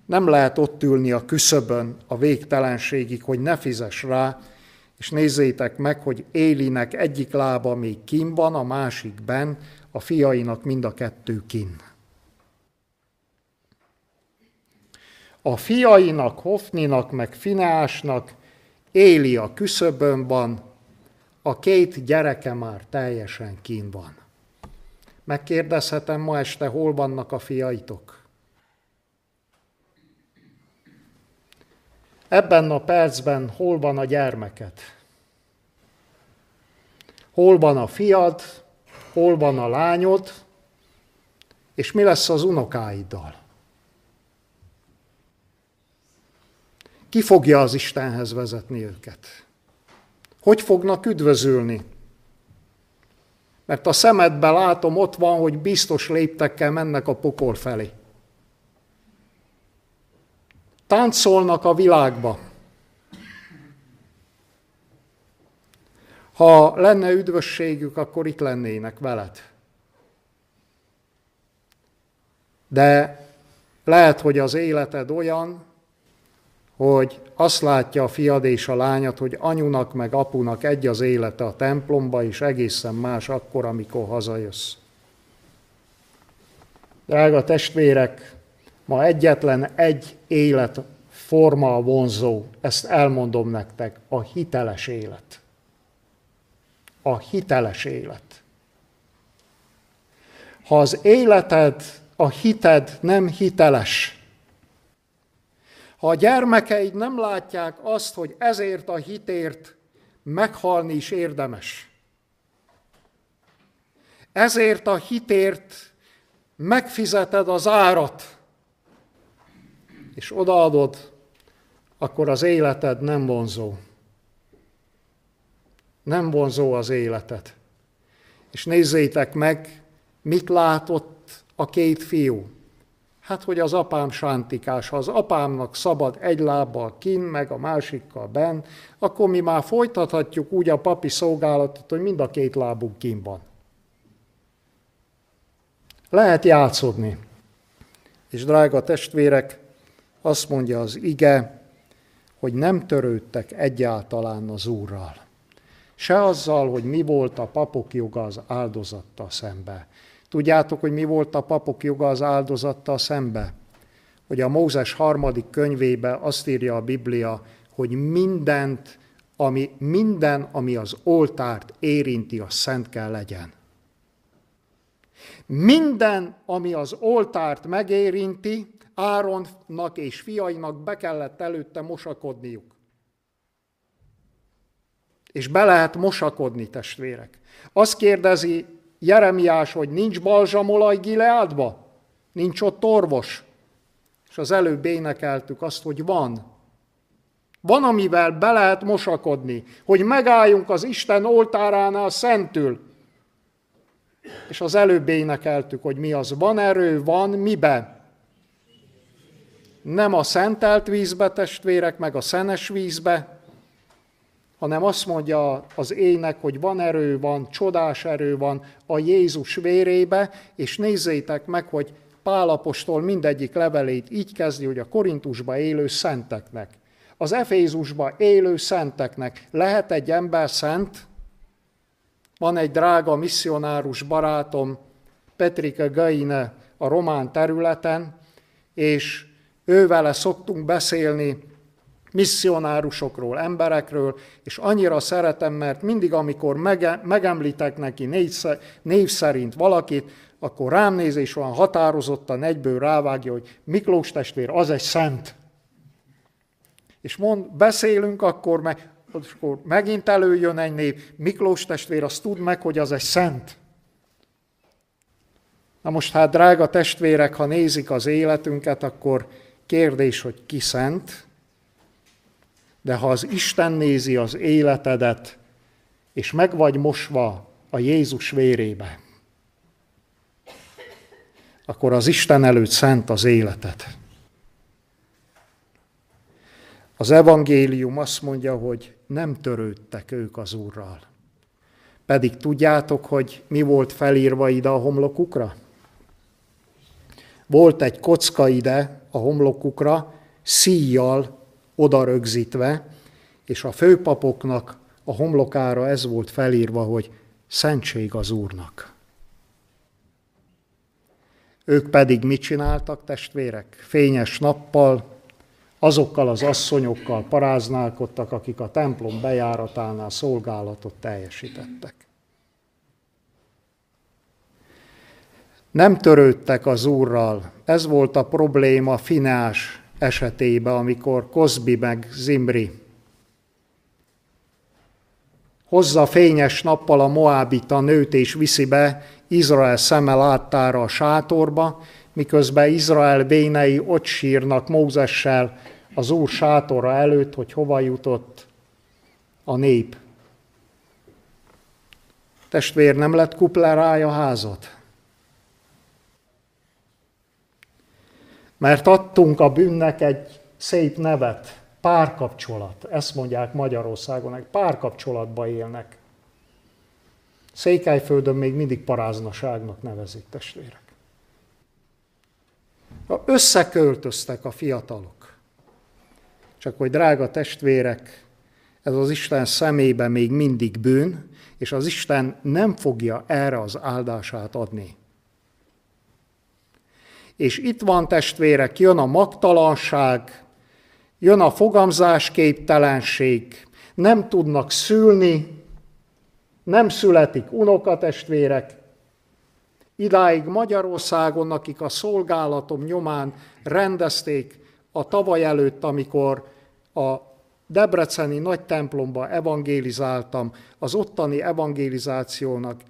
Nem lehet ott ülni a küszöbön a végtelenségig, hogy ne fizes rá, és nézzétek meg, hogy Élinek egyik lába még kim van, a másik ben, a fiainak mind a kettő kin. A fiainak, Hofninak, meg Fineásnak Éli a küszöbön van, a két gyereke már teljesen kín van. Megkérdezhetem ma este, hol vannak a fiaitok? Ebben a percben hol van a gyermeked? Hol van a fiad? Hol van a lányod? És mi lesz az unokáiddal? Ki fogja az Istenhez vezetni őket? Hogy fognak üdvözülni? Mert a szemedbe látom, ott van, hogy biztos léptekkel mennek a pokol felé. Táncolnak a világba. Ha lenne üdvösségük, akkor itt lennének veled. De lehet, hogy az életed olyan, hogy azt látja a fiad és a lányat, hogy anyunak meg apunak egy az élete a templomba, és egészen más akkor, amikor hazajössz. Drága testvérek, ma egyetlen egy élet forma vonzó, ezt elmondom nektek, a hiteles élet. A hiteles élet. Ha az életed, a hited nem hiteles, ha a gyermekeid nem látják azt, hogy ezért a hitért meghalni is érdemes, ezért a hitért megfizeted az árat, és odaadod, akkor az életed nem vonzó. Nem vonzó az életed. És nézzétek meg, mit látott a két fiú. Hát, hogy az apám sántikás, ha az apámnak szabad egy lábbal kin, meg a másikkal ben, akkor mi már folytathatjuk úgy a papi szolgálatot, hogy mind a két lábunk kin van. Lehet játszodni. És drága testvérek, azt mondja az ige, hogy nem törődtek egyáltalán az Úrral. Se azzal, hogy mi volt a papok joga az áldozattal szembe, Tudjátok, hogy mi volt a papok joga az áldozattal szembe? Hogy a Mózes harmadik könyvébe azt írja a Biblia, hogy mindent, ami, minden, ami az oltárt érinti, az szent kell legyen. Minden, ami az oltárt megérinti, Áronnak és fiainak be kellett előtte mosakodniuk. És be lehet mosakodni, testvérek. Azt kérdezi Jeremiás, hogy nincs balzsamolaj Gileádba? Nincs ott orvos? És az előbb énekeltük azt, hogy van. Van, amivel be lehet mosakodni, hogy megálljunk az Isten oltáránál szentül. És az előbb énekeltük, hogy mi az. Van erő, van mibe? Nem a szentelt vízbe, testvérek, meg a szenes vízbe, hanem azt mondja az ének, hogy van erő, van, csodás erő van a Jézus vérébe, és nézzétek meg, hogy Pálapostól mindegyik levelét így kezdi, hogy a Korintusba élő szenteknek, az Efézusba élő szenteknek lehet egy ember szent? Van egy drága misszionárus barátom, Petrike Gaine a román területen, és ővele szoktunk beszélni misszionárusokról, emberekről, és annyira szeretem, mert mindig, amikor mege, megemlítek neki név, szerint valakit, akkor rám néz, és olyan határozottan egyből rávágja, hogy Miklós testvér, az egy szent. És mond, beszélünk, akkor, meg, akkor megint előjön egy név, Miklós testvér, azt tud meg, hogy az egy szent. Na most hát, drága testvérek, ha nézik az életünket, akkor kérdés, hogy ki szent, de ha az Isten nézi az életedet, és meg vagy mosva a Jézus vérébe, akkor az Isten előtt szent az életed. Az evangélium azt mondja, hogy nem törődtek ők az Úrral. Pedig tudjátok, hogy mi volt felírva ide a homlokukra? Volt egy kocka ide a homlokukra, szíjjal oda rögzítve, és a főpapoknak a homlokára ez volt felírva, hogy szentség az Úrnak. Ők pedig mit csináltak, testvérek? Fényes nappal, azokkal az asszonyokkal paráználkodtak, akik a templom bejáratánál szolgálatot teljesítettek. Nem törődtek az Úrral. Ez volt a probléma Finás esetében, amikor Kozbi meg Zimri hozza fényes nappal a Moábita nőt és viszi be Izrael szeme láttára a sátorba, miközben Izrael bénei ott sírnak Mózessel az Úr sátora előtt, hogy hova jutott a nép. Testvér nem lett kuplerája házat? Mert adtunk a bűnnek egy szép nevet, párkapcsolat. Ezt mondják Magyarországon, egy párkapcsolatba élnek. Székelyföldön még mindig paráznaságnak nevezik testvérek. Összeköltöztek a fiatalok. Csak hogy drága testvérek, ez az Isten szemébe még mindig bűn, és az Isten nem fogja erre az áldását adni. És itt van testvérek, jön a magtalanság, jön a fogamzásképtelenség, nem tudnak szülni, nem születik unokatestvérek. Idáig Magyarországon, akik a szolgálatom nyomán rendezték a tavaly előtt, amikor a Debreceni nagy templomba evangélizáltam, az ottani evangélizációnak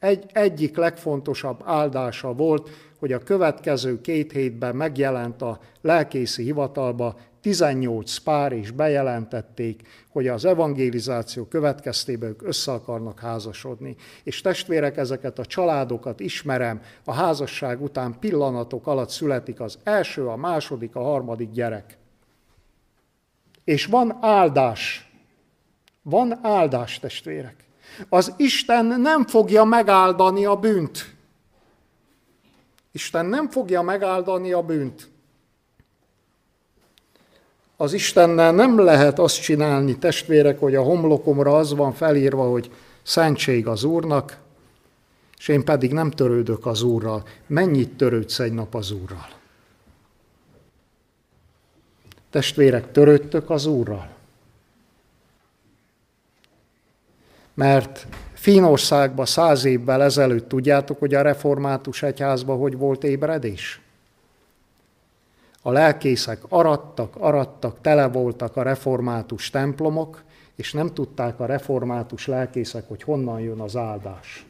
egy, egyik legfontosabb áldása volt, hogy a következő két hétben megjelent a lelkészi hivatalba 18 pár, és bejelentették, hogy az evangélizáció következtében ők össze akarnak házasodni. És testvérek, ezeket a családokat ismerem, a házasság után pillanatok alatt születik az első, a második, a harmadik gyerek. És van áldás. Van áldás, testvérek. Az Isten nem fogja megáldani a bűnt. Isten nem fogja megáldani a bűnt. Az Istennel nem lehet azt csinálni, testvérek, hogy a homlokomra az van felírva, hogy szentség az Úrnak, és én pedig nem törődök az Úrral. Mennyit törődsz egy nap az Úrral? Testvérek, törődtök az Úrral? Mert Finországban száz évvel ezelőtt tudjátok, hogy a református egyházban hogy volt ébredés? A lelkészek arattak, arattak, tele voltak a református templomok, és nem tudták a református lelkészek, hogy honnan jön az áldás.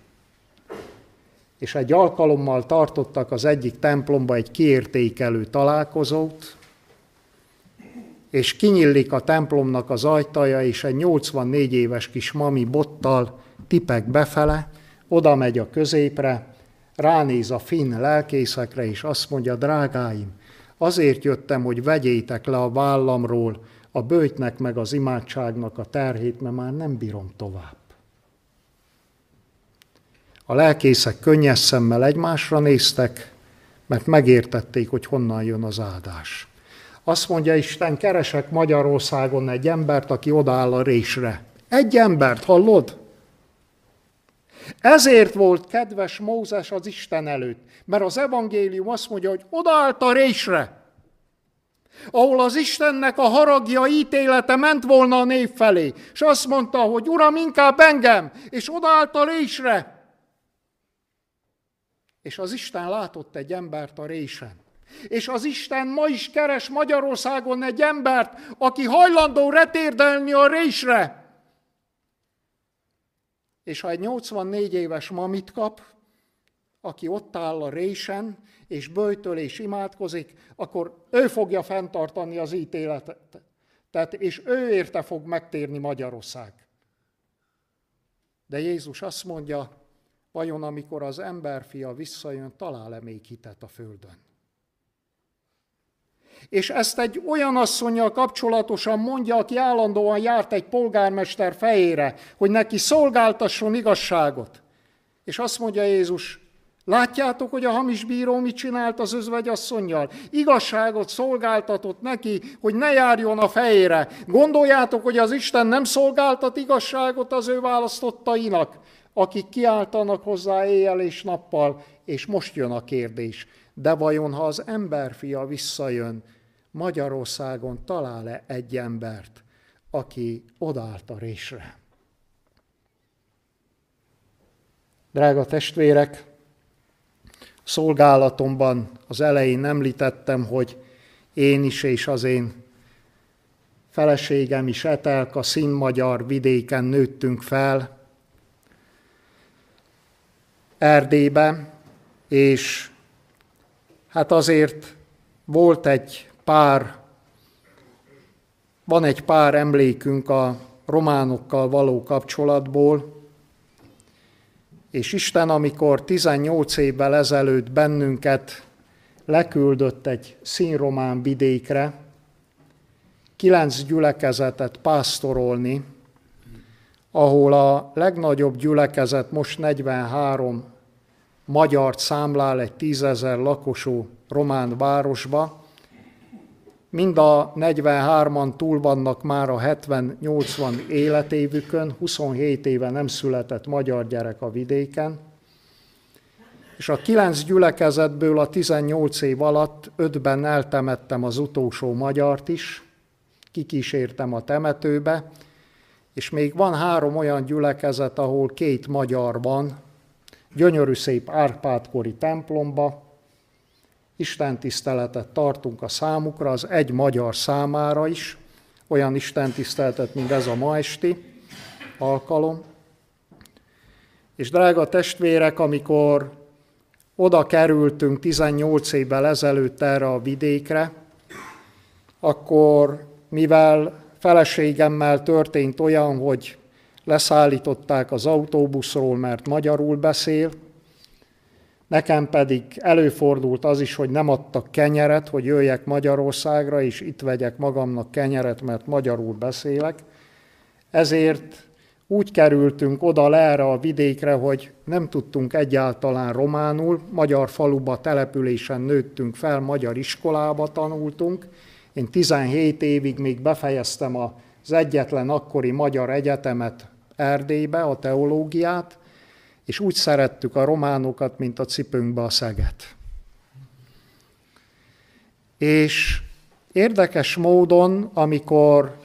És egy alkalommal tartottak az egyik templomba egy kiértékelő találkozót, és kinyillik a templomnak az ajtaja, és egy 84 éves kis mami bottal tipek befele, oda megy a középre, ránéz a finn lelkészekre, és azt mondja, drágáim, azért jöttem, hogy vegyétek le a vállamról a bőjtnek meg az imádságnak a terhét, mert már nem bírom tovább. A lelkészek könnyes szemmel egymásra néztek, mert megértették, hogy honnan jön az áldás. Azt mondja Isten, keresek Magyarországon egy embert, aki odaáll a résre. Egy embert, hallod? Ezért volt kedves Mózes az Isten előtt, mert az evangélium azt mondja, hogy odaállt a résre, ahol az Istennek a haragja, ítélete ment volna a nép felé, és azt mondta, hogy Uram, inkább engem, és odaállt a résre. És az Isten látott egy embert a résen. És az Isten ma is keres Magyarországon egy embert, aki hajlandó retérdelni a résre. És ha egy 84 éves mamit kap, aki ott áll a résen, és bőjtöl és imádkozik, akkor ő fogja fenntartani az ítéletet. Tehát, és ő érte fog megtérni Magyarország. De Jézus azt mondja, vajon amikor az emberfia visszajön, talál-e még hitet a földön? És ezt egy olyan asszonyjal kapcsolatosan mondja, aki állandóan járt egy polgármester fejére, hogy neki szolgáltasson igazságot. És azt mondja Jézus, látjátok, hogy a hamis bíró mit csinált az özvegyasszonyjal? Igazságot szolgáltatott neki, hogy ne járjon a fejére. Gondoljátok, hogy az Isten nem szolgáltat igazságot az ő választottainak, akik kiáltanak hozzá éjjel és nappal, és most jön a kérdés. De vajon, ha az emberfia visszajön, Magyarországon talál-e egy embert, aki odállt a résre? Drága testvérek, szolgálatomban az elején említettem, hogy én is és az én feleségem is Etelka színmagyar vidéken nőttünk fel, Erdélybe, és hát azért volt egy pár, van egy pár emlékünk a románokkal való kapcsolatból, És Isten, amikor 18 évvel ezelőtt bennünket leküldött egy színromán vidékre, kilenc gyülekezetet pásztorolni, ahol a legnagyobb gyülekezet most 43 magyar számlál egy tízezer lakosú román városba, mind a 43-an túl vannak már a 70-80 életévükön, 27 éve nem született magyar gyerek a vidéken, és a kilenc gyülekezetből a 18 év alatt ötben eltemettem az utolsó magyart is, kikísértem a temetőbe, és még van három olyan gyülekezet, ahol két magyar van, gyönyörű szép Árpádkori templomba, Isten tiszteletet tartunk a számukra, az egy magyar számára is, olyan Isten tiszteletet, mint ez a ma esti alkalom. És drága testvérek, amikor oda kerültünk 18 évvel ezelőtt erre a vidékre, akkor mivel feleségemmel történt olyan, hogy leszállították az autóbuszról, mert magyarul beszél, nekem pedig előfordult az is, hogy nem adtak kenyeret, hogy jöjjek Magyarországra, és itt vegyek magamnak kenyeret, mert magyarul beszélek. Ezért úgy kerültünk oda le erre a vidékre, hogy nem tudtunk egyáltalán románul, magyar faluba, településen nőttünk fel, magyar iskolába tanultunk. Én 17 évig még befejeztem az egyetlen akkori magyar egyetemet Erdélybe, a teológiát, és úgy szerettük a románokat, mint a cipőnkbe a szeget. És érdekes módon, amikor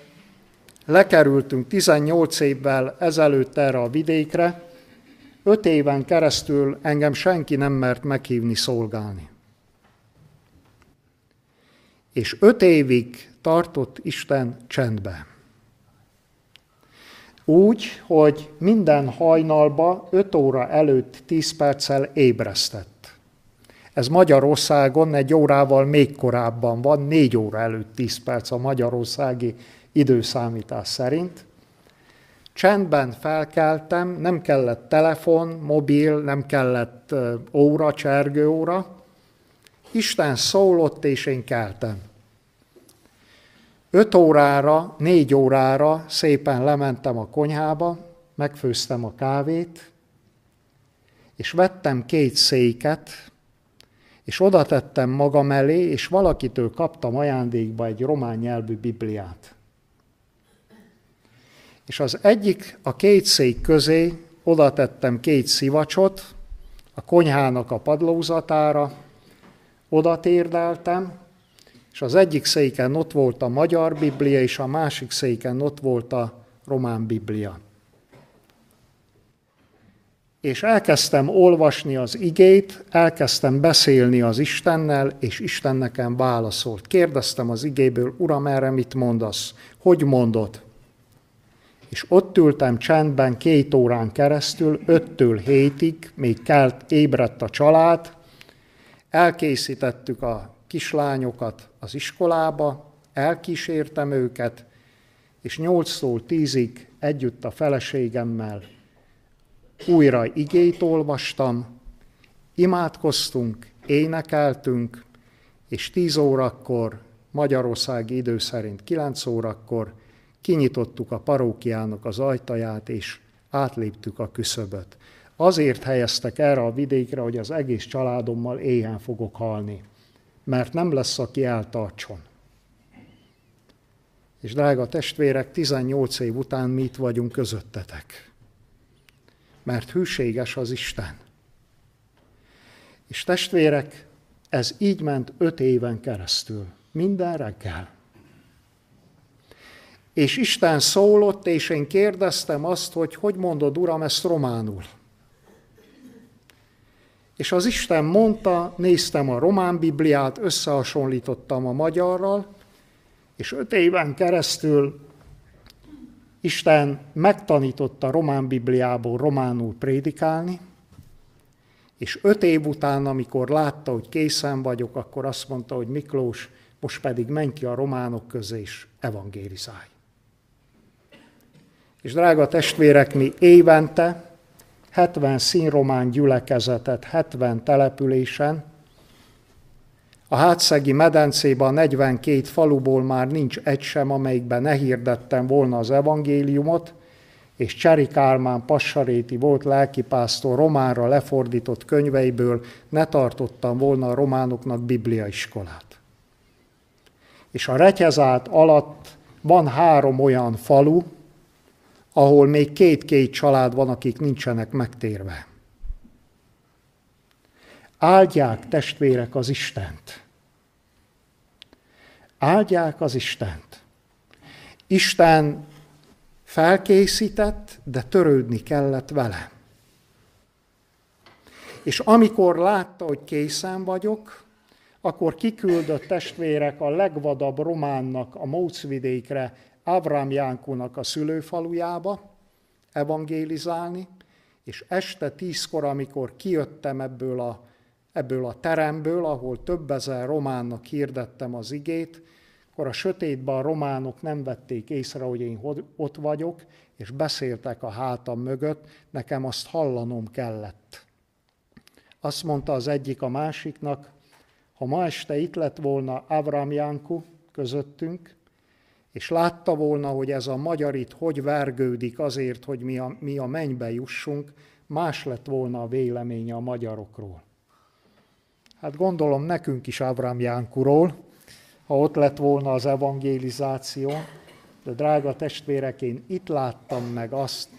lekerültünk 18 évvel ezelőtt erre a vidékre, öt éven keresztül engem senki nem mert meghívni szolgálni. És öt évig tartott Isten csendben. Úgy, hogy minden hajnalba 5 óra előtt 10 perccel ébresztett. Ez Magyarországon egy órával még korábban van, 4 óra előtt 10 perc a magyarországi időszámítás szerint. Csendben felkeltem, nem kellett telefon, mobil, nem kellett óra, csergőóra. Isten szólott, és én keltem. Öt órára, négy órára szépen lementem a konyhába, megfőztem a kávét, és vettem két széket, és oda tettem magam elé, és valakitől kaptam ajándékba egy román nyelvű Bibliát. És az egyik, a két szék közé oda tettem két szivacsot, a konyhának a padlózatára, oda térdeltem, és az egyik széken ott volt a magyar Biblia, és a másik széken ott volt a román Biblia. És elkezdtem olvasni az igét, elkezdtem beszélni az Istennel, és Isten nekem válaszolt. Kérdeztem az igéből, Uram, erre mit mondasz? Hogy mondod? És ott ültem csendben két órán keresztül, öttől hétig, még kelt, ébredt a család, elkészítettük a kislányokat az iskolába, elkísértem őket, és nyolctól tízig együtt a feleségemmel újra igét olvastam, imádkoztunk, énekeltünk, és tíz órakor, Magyarországi idő szerint kilenc órakor kinyitottuk a parókiának az ajtaját, és átléptük a küszöböt. Azért helyeztek erre a vidékre, hogy az egész családommal éhen fogok halni mert nem lesz, aki eltartson. És drága testvérek, 18 év után mi itt vagyunk közöttetek. Mert hűséges az Isten. És testvérek, ez így ment öt éven keresztül, minden reggel. És Isten szólott, és én kérdeztem azt, hogy hogy mondod, Uram, ezt románul. És az Isten mondta, néztem a román Bibliát, összehasonlítottam a magyarral, és öt éven keresztül Isten megtanította román Bibliából románul prédikálni, és öt év után, amikor látta, hogy készen vagyok, akkor azt mondta, hogy Miklós, most pedig menj ki a románok közé, és evangélizálj. És drága testvérek, mi évente 70 színromán gyülekezetet 70 településen, a hátszegi medencében a 42 faluból már nincs egy sem, amelyikben ne hirdettem volna az evangéliumot, és Cseri Kálmán Passaréti volt lelkipásztor románra lefordított könyveiből ne tartottam volna a románoknak bibliaiskolát. És a retyezát alatt van három olyan falu, ahol még két-két család van, akik nincsenek megtérve. Áldják testvérek az Istent. Áldják az Istent. Isten felkészített, de törődni kellett vele. És amikor látta, hogy készen vagyok, akkor kiküldött testvérek a legvadabb románnak a Mócvidékre, Ábrám Jánkónak a szülőfalujába evangélizálni, és este tízkor, amikor kijöttem ebből a, ebből a teremből, ahol több ezer románnak hirdettem az igét, akkor a sötétben a románok nem vették észre, hogy én ott vagyok, és beszéltek a hátam mögött, nekem azt hallanom kellett. Azt mondta az egyik a másiknak, ha ma este itt lett volna Avram Janku közöttünk, és látta volna, hogy ez a magyar itt hogy vergődik azért, hogy mi a, mi a mennybe jussunk, más lett volna a véleménye a magyarokról. Hát gondolom nekünk is Avram Jánkuról, ha ott lett volna az evangelizáció, de drága testvérek, én itt láttam meg azt,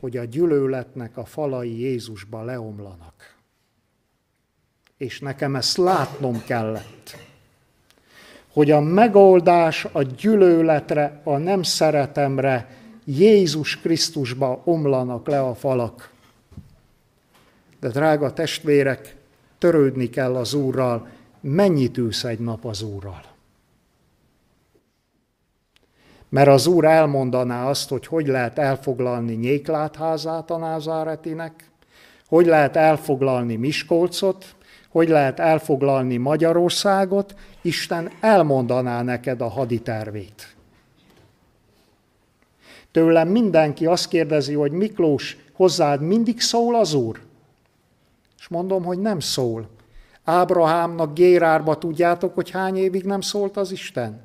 hogy a gyűlöletnek a falai Jézusba leomlanak. És nekem ezt látnom kellett, hogy a megoldás a gyűlöletre, a nem szeretemre Jézus Krisztusba omlanak le a falak. De drága testvérek, törődni kell az Úrral, mennyit ülsz egy nap az Úrral? Mert az Úr elmondaná azt, hogy hogy lehet elfoglalni Nyéklátházát a Názáretinek, hogy lehet elfoglalni Miskolcot, hogy lehet elfoglalni Magyarországot, Isten elmondaná neked a haditervét. Tőlem mindenki azt kérdezi, hogy Miklós, hozzád mindig szól az Úr? És mondom, hogy nem szól. Ábrahámnak Gérárba tudjátok, hogy hány évig nem szólt az Isten?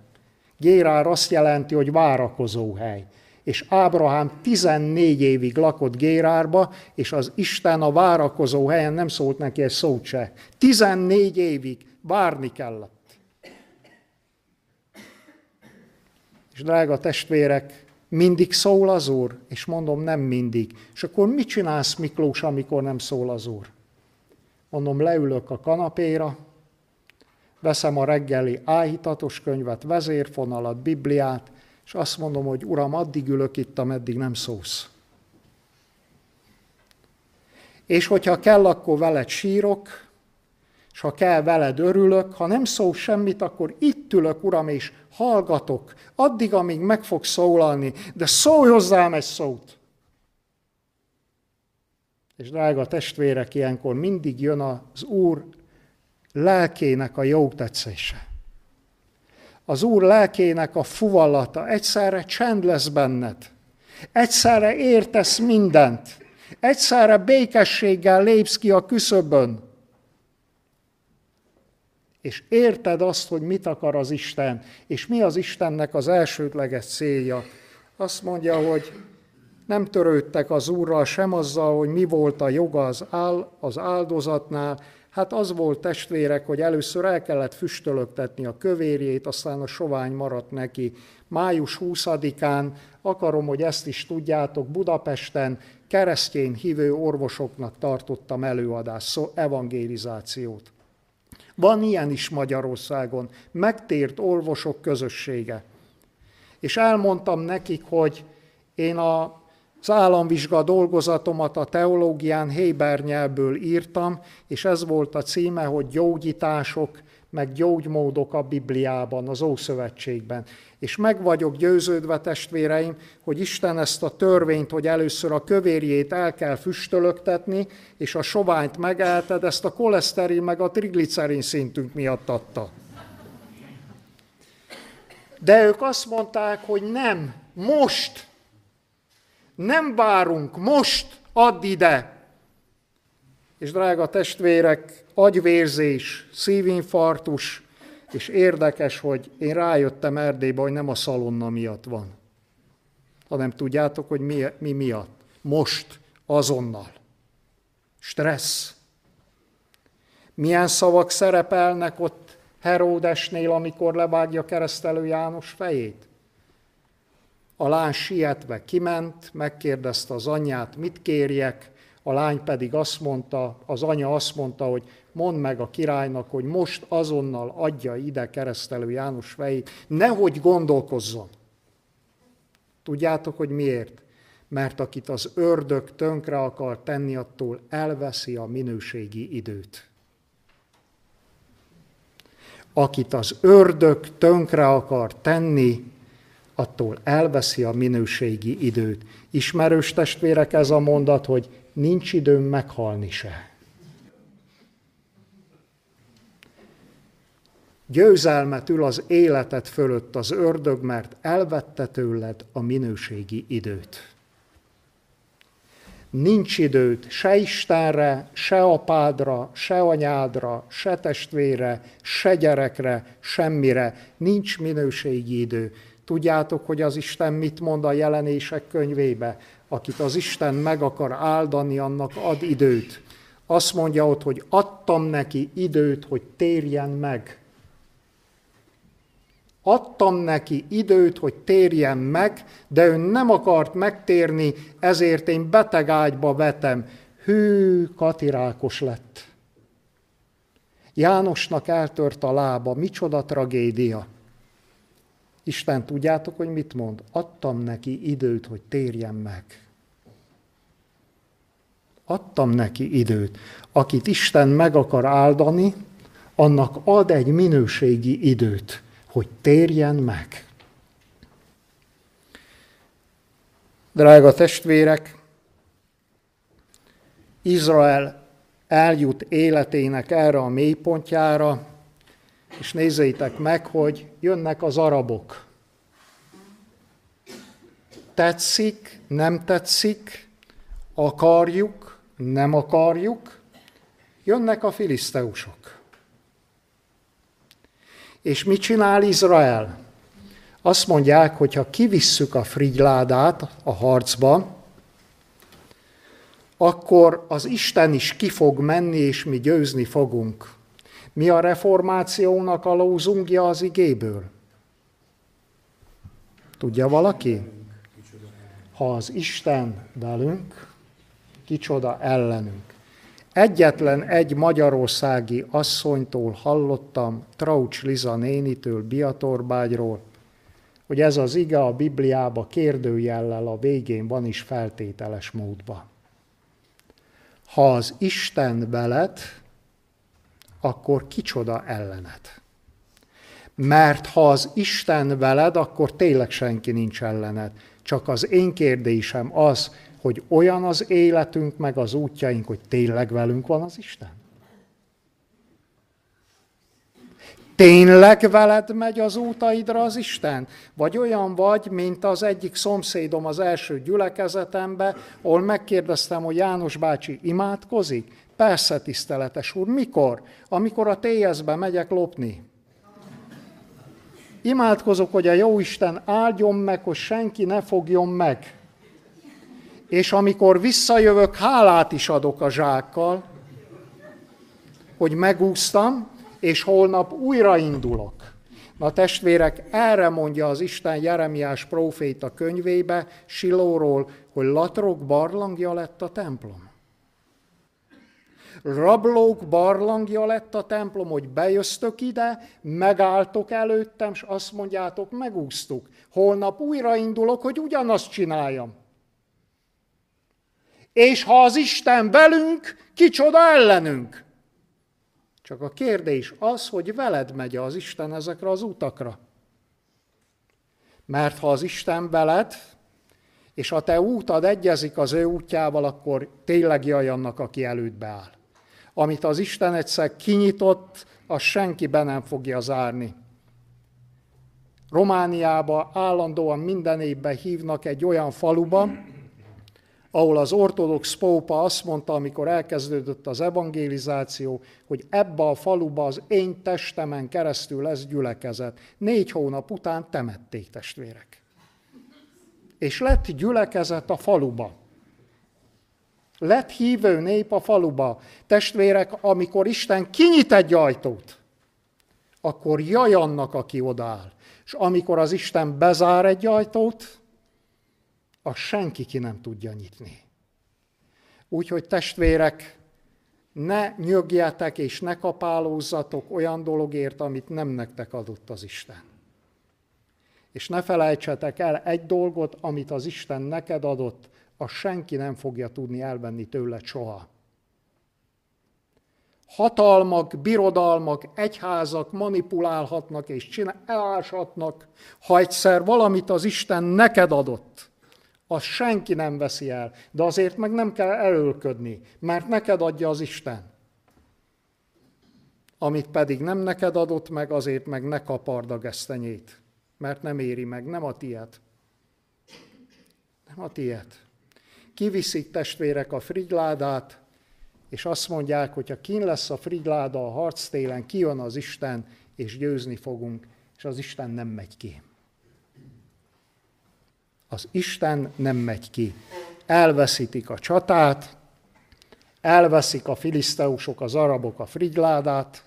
Gérár azt jelenti, hogy várakozó hely. És Ábrahám 14 évig lakott Gérárba, és az Isten a várakozó helyen nem szólt neki egy szót se. 14 évig várni kellett. És drága testvérek, mindig szól az Úr? És mondom, nem mindig. És akkor mit csinálsz, Miklós, amikor nem szól az Úr? Mondom, leülök a kanapéra, veszem a reggeli áhítatos könyvet, vezérfonalat, Bibliát, és azt mondom, hogy Uram, addig ülök itt, ameddig nem szólsz. És hogyha kell, akkor veled sírok, és ha kell, veled örülök, ha nem szól semmit, akkor itt ülök, Uram, és hallgatok, addig, amíg meg fog szólalni, de szólj hozzám egy szót. És drága testvérek, ilyenkor mindig jön az Úr lelkének a jó tetszése. Az Úr lelkének a fuvallata, egyszerre csend lesz benned, egyszerre értesz mindent, egyszerre békességgel lépsz ki a küszöbön, és érted azt, hogy mit akar az Isten, és mi az Istennek az elsődleges célja. Azt mondja, hogy nem törődtek az Úrral sem azzal, hogy mi volt a joga az, áll, az áldozatnál, Hát az volt testvérek, hogy először el kellett füstölögtetni a kövérjét, aztán a sovány maradt neki. Május 20-án, akarom, hogy ezt is tudjátok, Budapesten keresztény hívő orvosoknak tartottam előadást, szó, evangelizációt. Van ilyen is Magyarországon, megtért orvosok közössége. És elmondtam nekik, hogy én a az államvizsga dolgozatomat a teológián Héber nyelvből írtam, és ez volt a címe, hogy gyógyítások, meg gyógymódok a Bibliában, az Ószövetségben. És meg vagyok győződve, testvéreim, hogy Isten ezt a törvényt, hogy először a kövérjét el kell füstölögtetni, és a soványt megelted, ezt a koleszterin meg a triglicerin szintünk miatt adta. De ők azt mondták, hogy nem, most nem várunk, most add ide. És drága testvérek, agyvérzés, szívinfarktus, és érdekes, hogy én rájöttem Erdélybe, hogy nem a szalonna miatt van, hanem tudjátok, hogy mi, mi miatt. Most, azonnal. Stressz. Milyen szavak szerepelnek ott Heródesnél, amikor levágja keresztelő János fejét? A lány sietve kiment, megkérdezte az anyját, mit kérjek, a lány pedig azt mondta, az anya azt mondta, hogy mondd meg a királynak, hogy most azonnal adja ide keresztelő János fejét, nehogy gondolkozzon. Tudjátok, hogy miért? Mert akit az ördög tönkre akar tenni, attól elveszi a minőségi időt. Akit az ördög tönkre akar tenni, attól elveszi a minőségi időt. Ismerős testvérek ez a mondat, hogy nincs időm meghalni se. Győzelmet ül az életed fölött az ördög, mert elvette tőled a minőségi időt. Nincs időt se Istenre, se apádra, se anyádra, se testvére, se gyerekre, semmire. Nincs minőségi idő. Tudjátok, hogy az Isten mit mond a jelenések könyvébe? Akit az Isten meg akar áldani, annak ad időt. Azt mondja ott, hogy adtam neki időt, hogy térjen meg. Adtam neki időt, hogy térjen meg, de ő nem akart megtérni, ezért én beteg ágyba vetem. Hű, katirákos lett. Jánosnak eltört a lába, micsoda tragédia. Isten tudjátok, hogy mit mond? Adtam neki időt, hogy térjen meg. Adtam neki időt. Akit Isten meg akar áldani, annak ad egy minőségi időt hogy térjen meg. Drága testvérek, Izrael eljut életének erre a mélypontjára, és nézzétek meg, hogy jönnek az arabok. Tetszik, nem tetszik, akarjuk, nem akarjuk, jönnek a filiszteusok. És mit csinál Izrael? Azt mondják, hogy ha kivisszük a frigyládát a harcba, akkor az Isten is ki fog menni, és mi győzni fogunk. Mi a reformációnak a lózungja az igéből? Tudja valaki? Ha az Isten velünk, kicsoda ellenünk. Egyetlen egy magyarországi asszonytól hallottam, Traucs Liza nénitől, Biatorbágyról, hogy ez az ige a Bibliába kérdőjellel a végén van is feltételes módban. Ha az Isten veled, akkor kicsoda ellened. Mert ha az Isten veled, akkor tényleg senki nincs ellened. Csak az én kérdésem az, hogy olyan az életünk, meg az útjaink, hogy tényleg velünk van az Isten? Tényleg veled megy az útaidra az Isten? Vagy olyan vagy, mint az egyik szomszédom az első gyülekezetembe, ahol megkérdeztem, hogy János bácsi imádkozik? Persze, tiszteletes úr. Mikor? Amikor a TS-be megyek lopni. Imádkozok, hogy a Jóisten áldjon meg, hogy senki ne fogjon meg és amikor visszajövök, hálát is adok a zsákkal, hogy megúsztam, és holnap újraindulok. Na testvérek, erre mondja az Isten Jeremiás próféta könyvébe Silóról, hogy latrok barlangja lett a templom. Rablók barlangja lett a templom, hogy bejöztök ide, megálltok előttem, és azt mondjátok, megúsztuk. Holnap újraindulok, hogy ugyanazt csináljam. És ha az Isten velünk, kicsoda ellenünk? Csak a kérdés az, hogy veled megy az Isten ezekre az utakra. Mert ha az Isten veled, és a te útad egyezik az ő útjával, akkor tényleg jaj annak, aki elődbe áll. Amit az Isten egyszer kinyitott, az senki be nem fogja zárni. Romániába állandóan minden évben hívnak egy olyan faluba, ahol az ortodox pópa azt mondta, amikor elkezdődött az evangelizáció, hogy ebbe a faluba az én testemen keresztül lesz gyülekezet. Négy hónap után temették testvérek. És lett gyülekezet a faluba. Lett hívő nép a faluba. Testvérek, amikor Isten kinyit egy ajtót, akkor jaj annak, aki odaáll. És amikor az Isten bezár egy ajtót, a senki ki nem tudja nyitni. Úgyhogy testvérek, ne nyögjetek és ne kapálózzatok olyan dologért, amit nem nektek adott az Isten. És ne felejtsetek el egy dolgot, amit az Isten neked adott, a senki nem fogja tudni elvenni tőled soha. Hatalmak, birodalmak, egyházak manipulálhatnak és csinálhatnak, ha egyszer valamit az Isten neked adott, azt senki nem veszi el, de azért meg nem kell elölködni, mert neked adja az Isten. Amit pedig nem neked adott meg, azért meg ne kapard a gesztenyét, mert nem éri meg, nem a tiéd. Nem a tiéd. Kiviszik testvérek a frigyládát, és azt mondják, hogy ha kín lesz a frigyláda a harctélen, kijön az Isten, és győzni fogunk, és az Isten nem megy ki. Az Isten nem megy ki. Elveszítik a csatát, elveszik a filiszteusok, az arabok a frigyládát,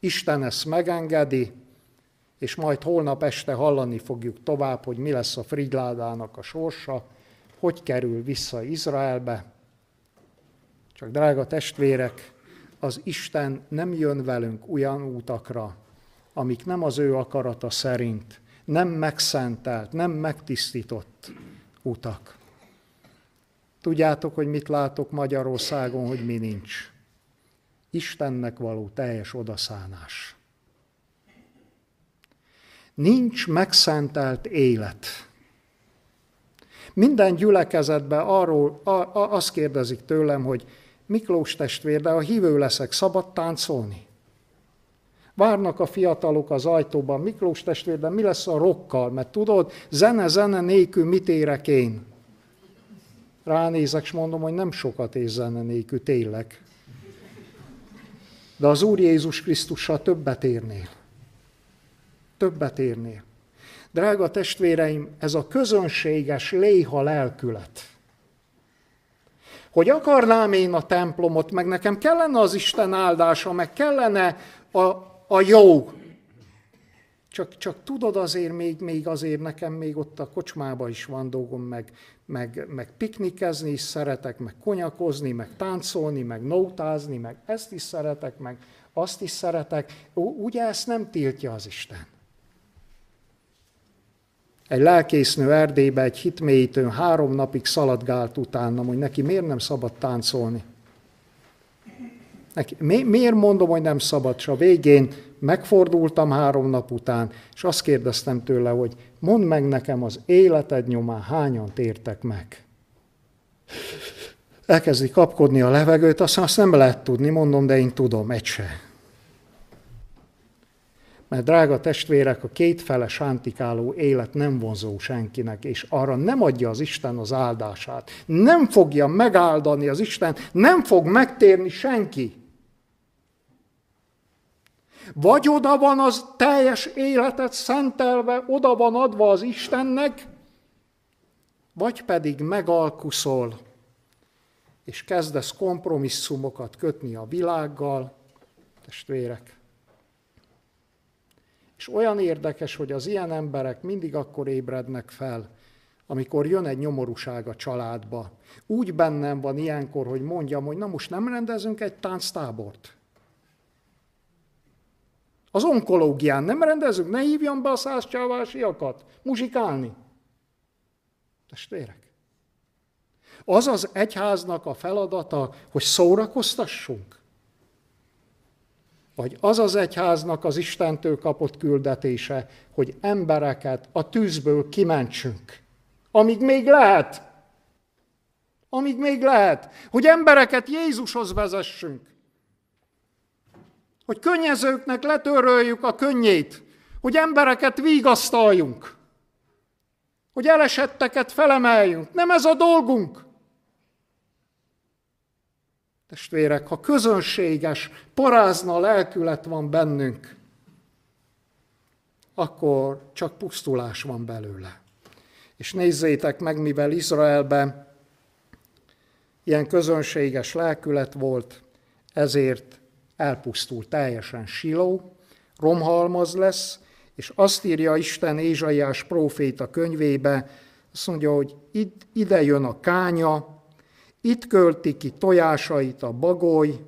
Isten ezt megengedi, és majd holnap este hallani fogjuk tovább, hogy mi lesz a frigyládának a sorsa, hogy kerül vissza Izraelbe. Csak drága testvérek, az Isten nem jön velünk olyan útakra, amik nem az ő akarata szerint, nem megszentelt, nem megtisztított utak. Tudjátok, hogy mit látok Magyarországon, hogy mi nincs. Istennek való teljes odaszánás. Nincs megszentelt élet. Minden gyülekezetben arról a, a, azt kérdezik tőlem, hogy Miklós testvér, de a hívő leszek, szabad táncolni? Várnak a fiatalok az ajtóban, Miklós testvér, de mi lesz a rokkal? Mert tudod, zene-zene nélkül mit érek én? Ránézek, és mondom, hogy nem sokat és zene nélkül, tényleg. De az Úr Jézus Krisztussal többet érnél. Többet érnél. Drága testvéreim, ez a közönséges léha lelkület. Hogy akarnám én a templomot, meg nekem kellene az Isten áldása, meg kellene a, a jó. Csak, csak tudod azért, még, még azért nekem még ott a kocsmába is van dolgom, meg, meg, meg piknikezni is szeretek, meg konyakozni, meg táncolni, meg nótázni, meg ezt is szeretek, meg azt is szeretek. Ugye ezt nem tiltja az Isten? Egy lelkésznő Erdélybe, egy hitmélyítőn három napig szaladgált utánam, hogy neki miért nem szabad táncolni. Neki, mi, miért mondom, hogy nem szabad? És a végén megfordultam három nap után, és azt kérdeztem tőle, hogy mondd meg nekem az életed nyomán hányan tértek meg. Elkezdi kapkodni a levegőt, azt, azt nem lehet tudni, mondom, de én tudom, egy se. Mert drága testvérek, a kétfele sántikáló élet nem vonzó senkinek, és arra nem adja az Isten az áldását. Nem fogja megáldani az Isten, nem fog megtérni senki. Vagy oda van az teljes életet szentelve, oda van adva az Istennek, vagy pedig megalkuszol, és kezdesz kompromisszumokat kötni a világgal, testvérek. És olyan érdekes, hogy az ilyen emberek mindig akkor ébrednek fel, amikor jön egy nyomorúság a családba. Úgy bennem van ilyenkor, hogy mondjam, hogy na most nem rendezünk egy tánctábort. Az onkológián nem rendezünk, ne hívjam be a százcsávásiakat muzsikálni. Testvérek. Az az egyháznak a feladata, hogy szórakoztassunk? Vagy az az egyháznak az Istentől kapott küldetése, hogy embereket a tűzből kimentsünk. Amíg még lehet. Amíg még lehet. Hogy embereket Jézushoz vezessünk. Hogy könnyezőknek letöröljük a könnyét. Hogy embereket vigasztaljunk. hogy elesetteket felemeljünk. Nem ez a dolgunk. Testvérek, ha közönséges, parázna lelkület van bennünk, akkor csak pusztulás van belőle. És nézzétek meg, mivel Izraelben ilyen közönséges lelkület volt, ezért elpusztul teljesen Siló, romhalmaz lesz, és azt írja Isten Ézsaiás próféta könyvébe, azt mondja, hogy ide jön a kánya, itt költi ki tojásait a bagoly,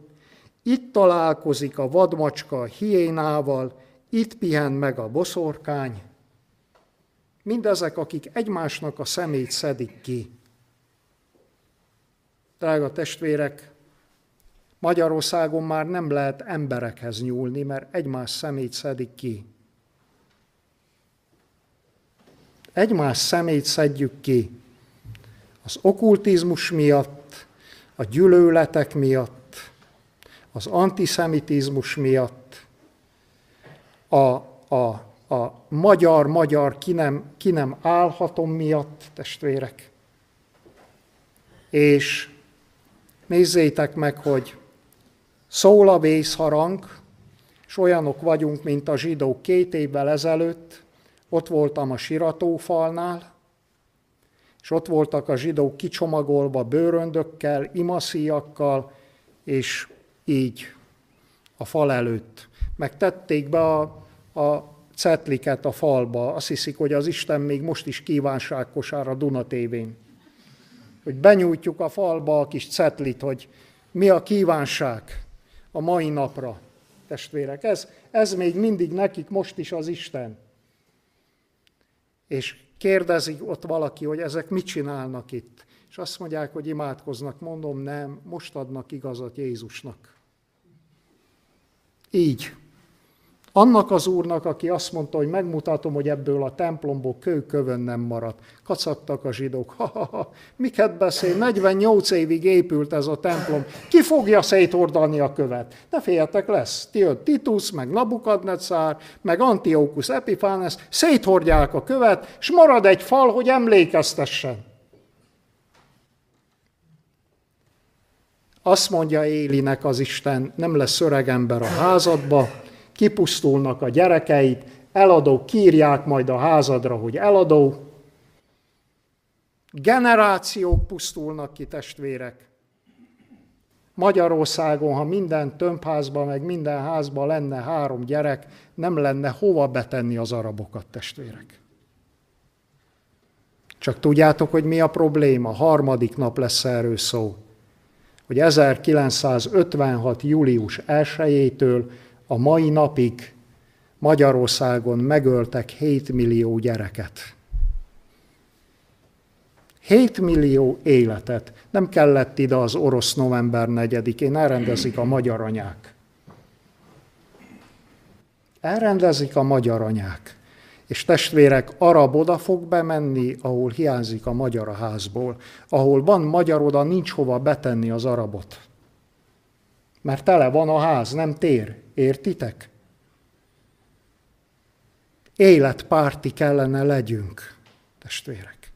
itt találkozik a vadmacska a hiénával, itt pihen meg a boszorkány. Mindezek, akik egymásnak a szemét szedik ki. Drága testvérek, Magyarországon már nem lehet emberekhez nyúlni, mert egymás szemét szedik ki. Egymás szemét szedjük ki. Az okkultizmus miatt, a gyűlöletek miatt, az antiszemitizmus miatt, a, a, a magyar-magyar ki nem, ki nem állhatom miatt, testvérek. És nézzétek meg, hogy Szól a vészharang, és olyanok vagyunk, mint a zsidók két évvel ezelőtt, ott voltam a siratófalnál, és ott voltak a zsidók kicsomagolva bőröndökkel, imaszíjakkal, és így a fal előtt. Megtették be a, a cetliket a falba. Azt hiszik, hogy az Isten még most is kívánságkosár a Duna tévén. Hogy benyújtjuk a falba a kis cetlit, hogy mi a kívánság a mai napra, testvérek. Ez, ez még mindig nekik most is az Isten. És kérdezik ott valaki, hogy ezek mit csinálnak itt. És azt mondják, hogy imádkoznak. Mondom, nem, most adnak igazat Jézusnak. Így. Annak az úrnak, aki azt mondta, hogy megmutatom, hogy ebből a templomból kőkövön nem maradt. Kacagtak a zsidók. Ha, ha, ha, miket beszél? 48 évig épült ez a templom. Ki fogja szétordani a követ? Ne féljetek, lesz. Jön Titus, meg Nabukadnecár, meg Antiochus Epiphanes, széthordják a követ, és marad egy fal, hogy emlékeztessen. Azt mondja Élinek az Isten, nem lesz öreg ember a házadba, kipusztulnak a gyerekeit, eladók kírják majd a házadra, hogy eladó. Generációk pusztulnak ki, testvérek. Magyarországon, ha minden tömbházban, meg minden házban lenne három gyerek, nem lenne hova betenni az arabokat, testvérek. Csak tudjátok, hogy mi a probléma? Harmadik nap lesz erről szó. Hogy 1956. július 1-től a mai napig Magyarországon megöltek 7 millió gyereket. 7 millió életet. Nem kellett ide az orosz november 4-én, elrendezik a magyar anyák. Elrendezik a magyar anyák. És testvérek, arab oda fog bemenni, ahol hiányzik a magyar a házból. Ahol van magyar, oda nincs hova betenni az arabot. Mert tele van a ház, nem tér. Értitek? Életpárti kellene legyünk, testvérek.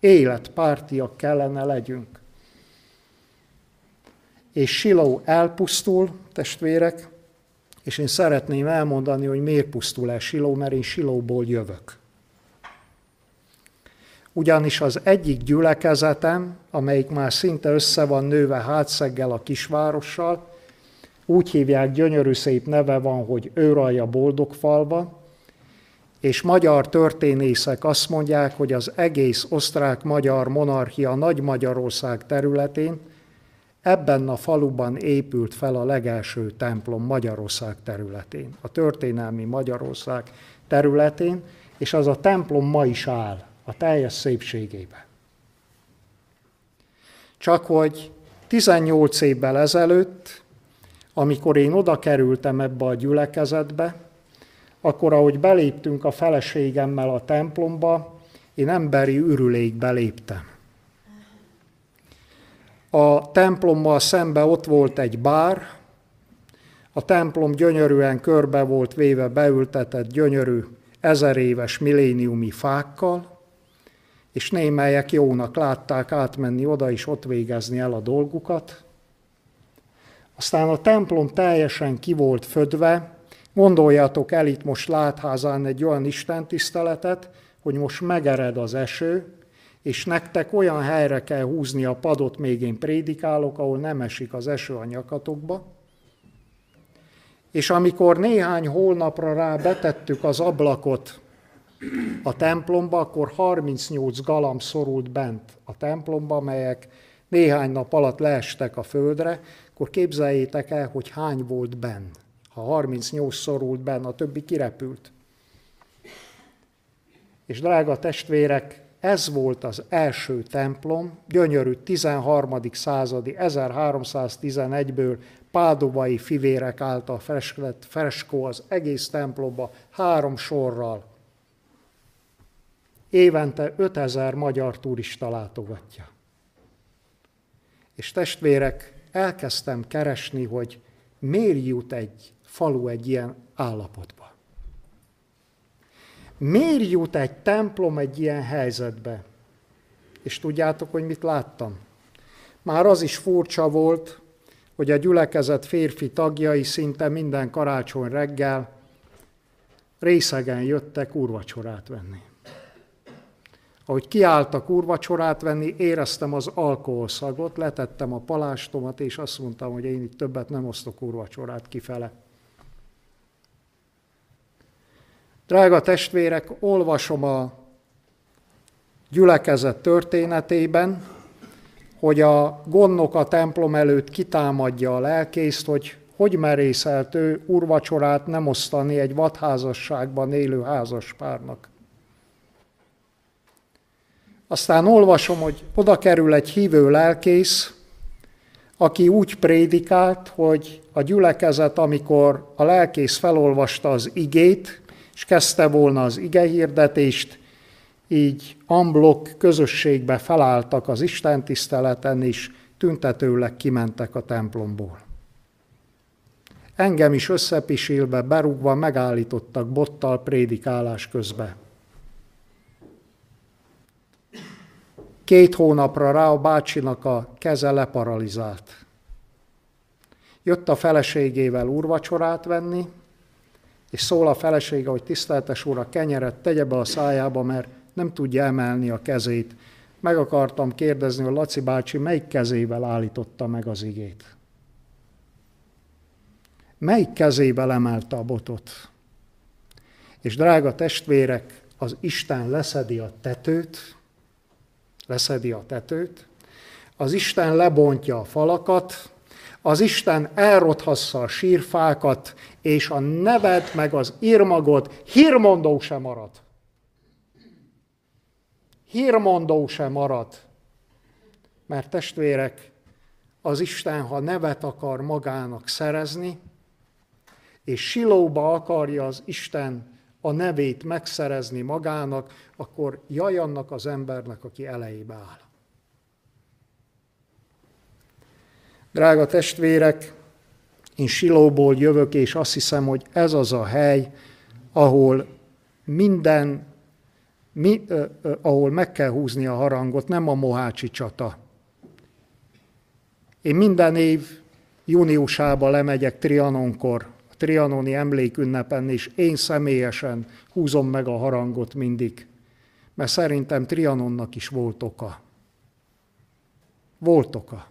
Életpártiak kellene legyünk. És Siló elpusztul, testvérek, és én szeretném elmondani, hogy miért pusztul el Siló, mert én Silóból jövök. Ugyanis az egyik gyülekezetem, amelyik már szinte össze van nőve hátszeggel a kisvárossal, úgy hívják, gyönyörű szép neve van, hogy Őralja boldog falva, és magyar történészek azt mondják, hogy az egész osztrák-magyar monarchia Nagy Magyarország területén ebben a faluban épült fel a legelső templom Magyarország területén, a történelmi Magyarország területén, és az a templom ma is áll a teljes szépségében. Csak hogy 18 évvel ezelőtt amikor én oda kerültem ebbe a gyülekezetbe, akkor ahogy beléptünk a feleségemmel a templomba, én emberi ürülékbe léptem. A templommal szembe ott volt egy bár, a templom gyönyörűen körbe volt véve beültetett gyönyörű ezer éves milléniumi fákkal, és némelyek jónak látták átmenni oda és ott végezni el a dolgukat. Aztán a templom teljesen ki volt födve, gondoljatok el itt most látházán egy olyan istentiszteletet, hogy most megered az eső, és nektek olyan helyre kell húzni a padot, még én prédikálok, ahol nem esik az eső a nyakatokba. És amikor néhány hónapra rá betettük az ablakot a templomba, akkor 38 galamb szorult bent a templomba, melyek néhány nap alatt leestek a földre, akkor képzeljétek el, hogy hány volt benn. Ha 38 szorult benn, a többi kirepült. És drága testvérek, ez volt az első templom, gyönyörű 13. századi, 1311-ből pádovai fivérek által festett freskó az egész templomba három sorral. Évente 5000 magyar turista látogatja. És testvérek, elkezdtem keresni, hogy miért jut egy falu egy ilyen állapotba. Miért jut egy templom egy ilyen helyzetbe? És tudjátok, hogy mit láttam? Már az is furcsa volt, hogy a gyülekezet férfi tagjai szinte minden karácsony reggel részegen jöttek úrvacsorát venni. Ahogy kiálltak úrvacsorát venni, éreztem az alkoholszagot, letettem a palástomat, és azt mondtam, hogy én itt többet nem osztok úrvacsorát kifele. Drága testvérek, olvasom a gyülekezet történetében, hogy a gondnok a templom előtt kitámadja a lelkészt, hogy hogy merészelt ő urvacsorát nem osztani egy vadházasságban élő házaspárnak. Aztán olvasom, hogy oda kerül egy hívő lelkész, aki úgy prédikált, hogy a gyülekezet, amikor a lelkész felolvasta az igét, és kezdte volna az igehirdetést, így amblok közösségbe felálltak az Isten tiszteleten, és tüntetőleg kimentek a templomból. Engem is összepisilve, berúgva megállítottak bottal prédikálás közben. Két hónapra rá a bácsinak a keze leparalizált. Jött a feleségével úrvacsorát venni, és szól a felesége, hogy tiszteltes úr, a kenyeret tegye be a szájába, mert nem tudja emelni a kezét. Meg akartam kérdezni, hogy Laci bácsi melyik kezével állította meg az igét. Melyik kezével emelte a botot? És drága testvérek, az Isten leszedi a tetőt, leszedi a tetőt, az Isten lebontja a falakat, az Isten elrothassa a sírfákat, és a neved meg az írmagot hírmondó sem marad. Hírmondó sem marad. Mert testvérek, az Isten, ha nevet akar magának szerezni, és silóba akarja az Isten a nevét megszerezni magának, akkor jaj annak az embernek, aki elejébe áll. Drága testvérek, én Silóból jövök, és azt hiszem, hogy ez az a hely, ahol minden, mi, eh, eh, ahol meg kell húzni a harangot, nem a Mohácsi csata. Én minden év júniusában lemegyek Trianonkor, trianoni emlékünnepen, és én személyesen húzom meg a harangot mindig, mert szerintem Trianonnak is volt oka. Volt oka.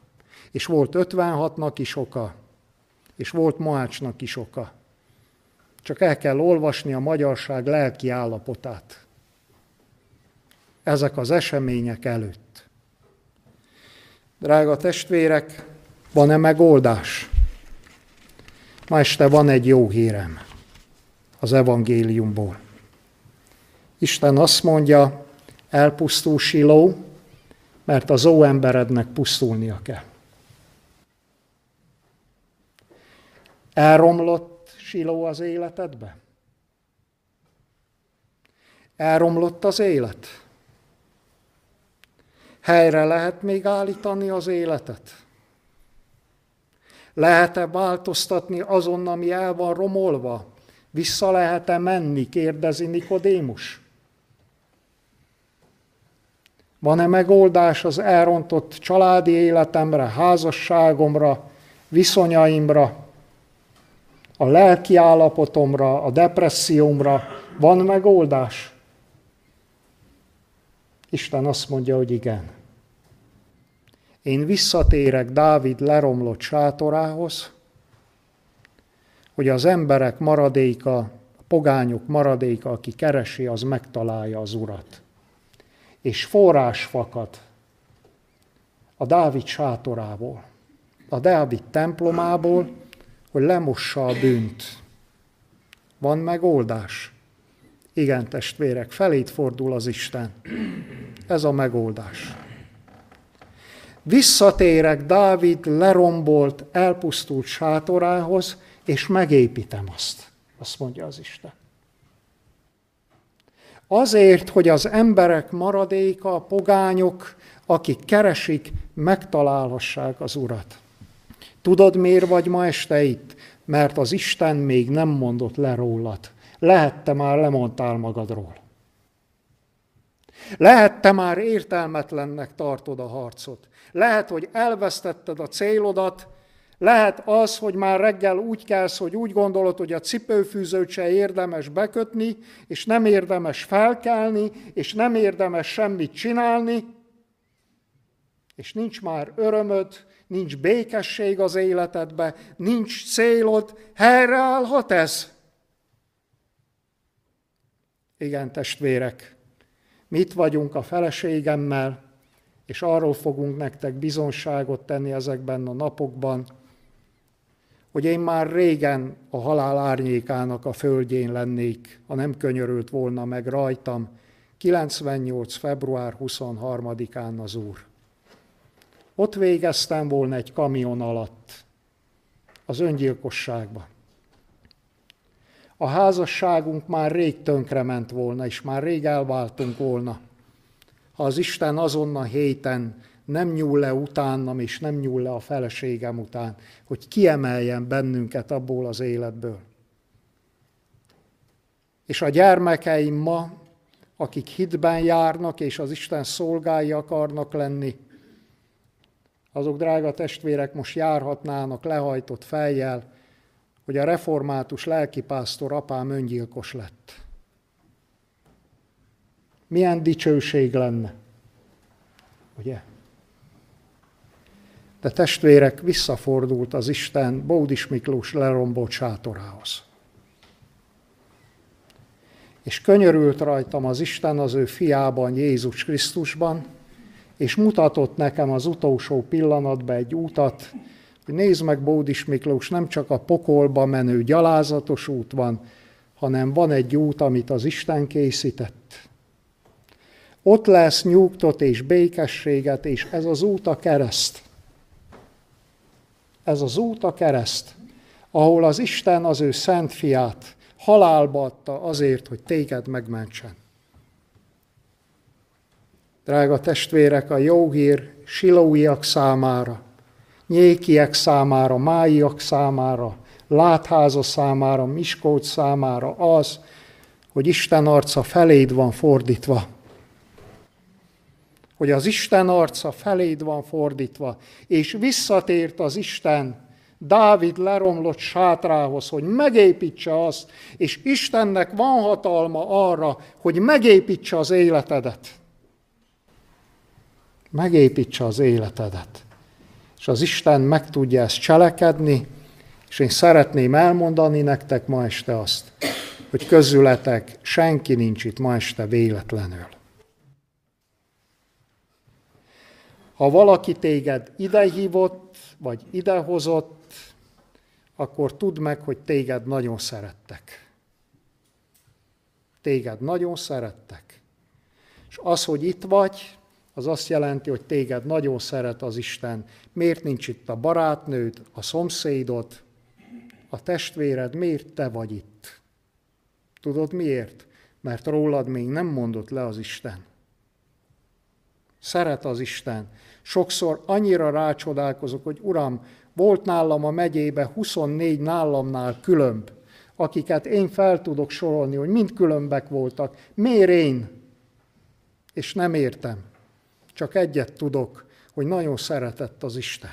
És volt 56-nak is oka, és volt Mohácsnak is oka. Csak el kell olvasni a magyarság lelki állapotát. Ezek az események előtt. Drága testvérek, van-e megoldás? Ma este van egy jó hírem az evangéliumból. Isten azt mondja, elpusztul Siló, mert az óemberednek pusztulnia kell. Elromlott Siló az életedbe? Elromlott az élet? Helyre lehet még állítani az életet? Lehet-e változtatni azon, ami el van romolva? Vissza lehet-e menni, kérdezi Nikodémus? Van-e megoldás az elrontott családi életemre, házasságomra, viszonyaimra, a lelki állapotomra, a depressziómra? Van megoldás? Isten azt mondja, hogy igen. Én visszatérek Dávid leromlott sátorához, hogy az emberek maradéka, a pogányok maradéka, aki keresi, az megtalálja az urat. És forrás fakad a Dávid sátorából, a Dávid templomából, hogy lemossa a bűnt. Van megoldás? Igen, testvérek, felét fordul az Isten. Ez a megoldás. Visszatérek Dávid lerombolt, elpusztult sátorához, és megépítem azt, azt mondja az Isten. Azért, hogy az emberek maradéka, a pogányok, akik keresik, megtalálhassák az Urat. Tudod, miért vagy ma este itt? Mert az Isten még nem mondott le rólad. Lehette már lemondtál magadról. Lehet, te már értelmetlennek tartod a harcot. Lehet, hogy elvesztetted a célodat, lehet az, hogy már reggel úgy kelsz, hogy úgy gondolod, hogy a cipőfűzőt se érdemes bekötni, és nem érdemes felkelni, és nem érdemes semmit csinálni, és nincs már örömöd, nincs békesség az életedbe, nincs célod, helyreállhat ez? Igen, testvérek, mit vagyunk a feleségemmel, és arról fogunk nektek bizonságot tenni ezekben a napokban, hogy én már régen a halál árnyékának a földjén lennék, ha nem könyörült volna meg rajtam, 98. február 23-án az Úr. Ott végeztem volna egy kamion alatt, az öngyilkosságba. A házasságunk már rég tönkrement volna, és már rég elváltunk volna. Ha az Isten azon héten nem nyúl le utánam, és nem nyúl le a feleségem után, hogy kiemeljen bennünket abból az életből. És a gyermekeim ma, akik hitben járnak, és az Isten szolgái akarnak lenni, azok, drága testvérek, most járhatnának lehajtott fejjel, hogy a református lelkipásztor apám öngyilkos lett. Milyen dicsőség lenne, ugye? De testvérek, visszafordult az Isten Bódis Miklós lerombolt sátorához. És könyörült rajtam az Isten az ő fiában, Jézus Krisztusban, és mutatott nekem az utolsó pillanatban egy útat, hogy nézd meg, Bódis Miklós, nem csak a pokolba menő gyalázatos út van, hanem van egy út, amit az Isten készített. Ott lesz nyugtot és békességet, és ez az út a kereszt. Ez az út a kereszt, ahol az Isten az ő szent fiát halálba adta azért, hogy téged megmentsen. Drága testvérek, a jó hír silóiak számára, nyékiek számára, máiak számára, látháza számára, Miskolc számára az, hogy Isten arca feléd van fordítva. Hogy az Isten arca feléd van fordítva, és visszatért az Isten Dávid leromlott sátrához, hogy megépítse azt, és Istennek van hatalma arra, hogy megépítse az életedet. Megépítse az életedet és az Isten meg tudja ezt cselekedni, és én szeretném elmondani nektek ma este azt, hogy közületek senki nincs itt ma este véletlenül. Ha valaki téged idehívott, vagy idehozott, akkor tudd meg, hogy téged nagyon szerettek. Téged nagyon szerettek. És az, hogy itt vagy, az azt jelenti, hogy téged nagyon szeret az Isten. Miért nincs itt a barátnőd, a szomszédod, a testvéred, miért te vagy itt? Tudod miért? Mert rólad még nem mondott le az Isten. Szeret az Isten. Sokszor annyira rácsodálkozok, hogy Uram, volt nálam a megyébe 24 nálamnál különb, akiket én fel tudok sorolni, hogy mind különbek voltak. Miért én? És nem értem. csak egyet tudok, hogy nagyon szeretett az Isten.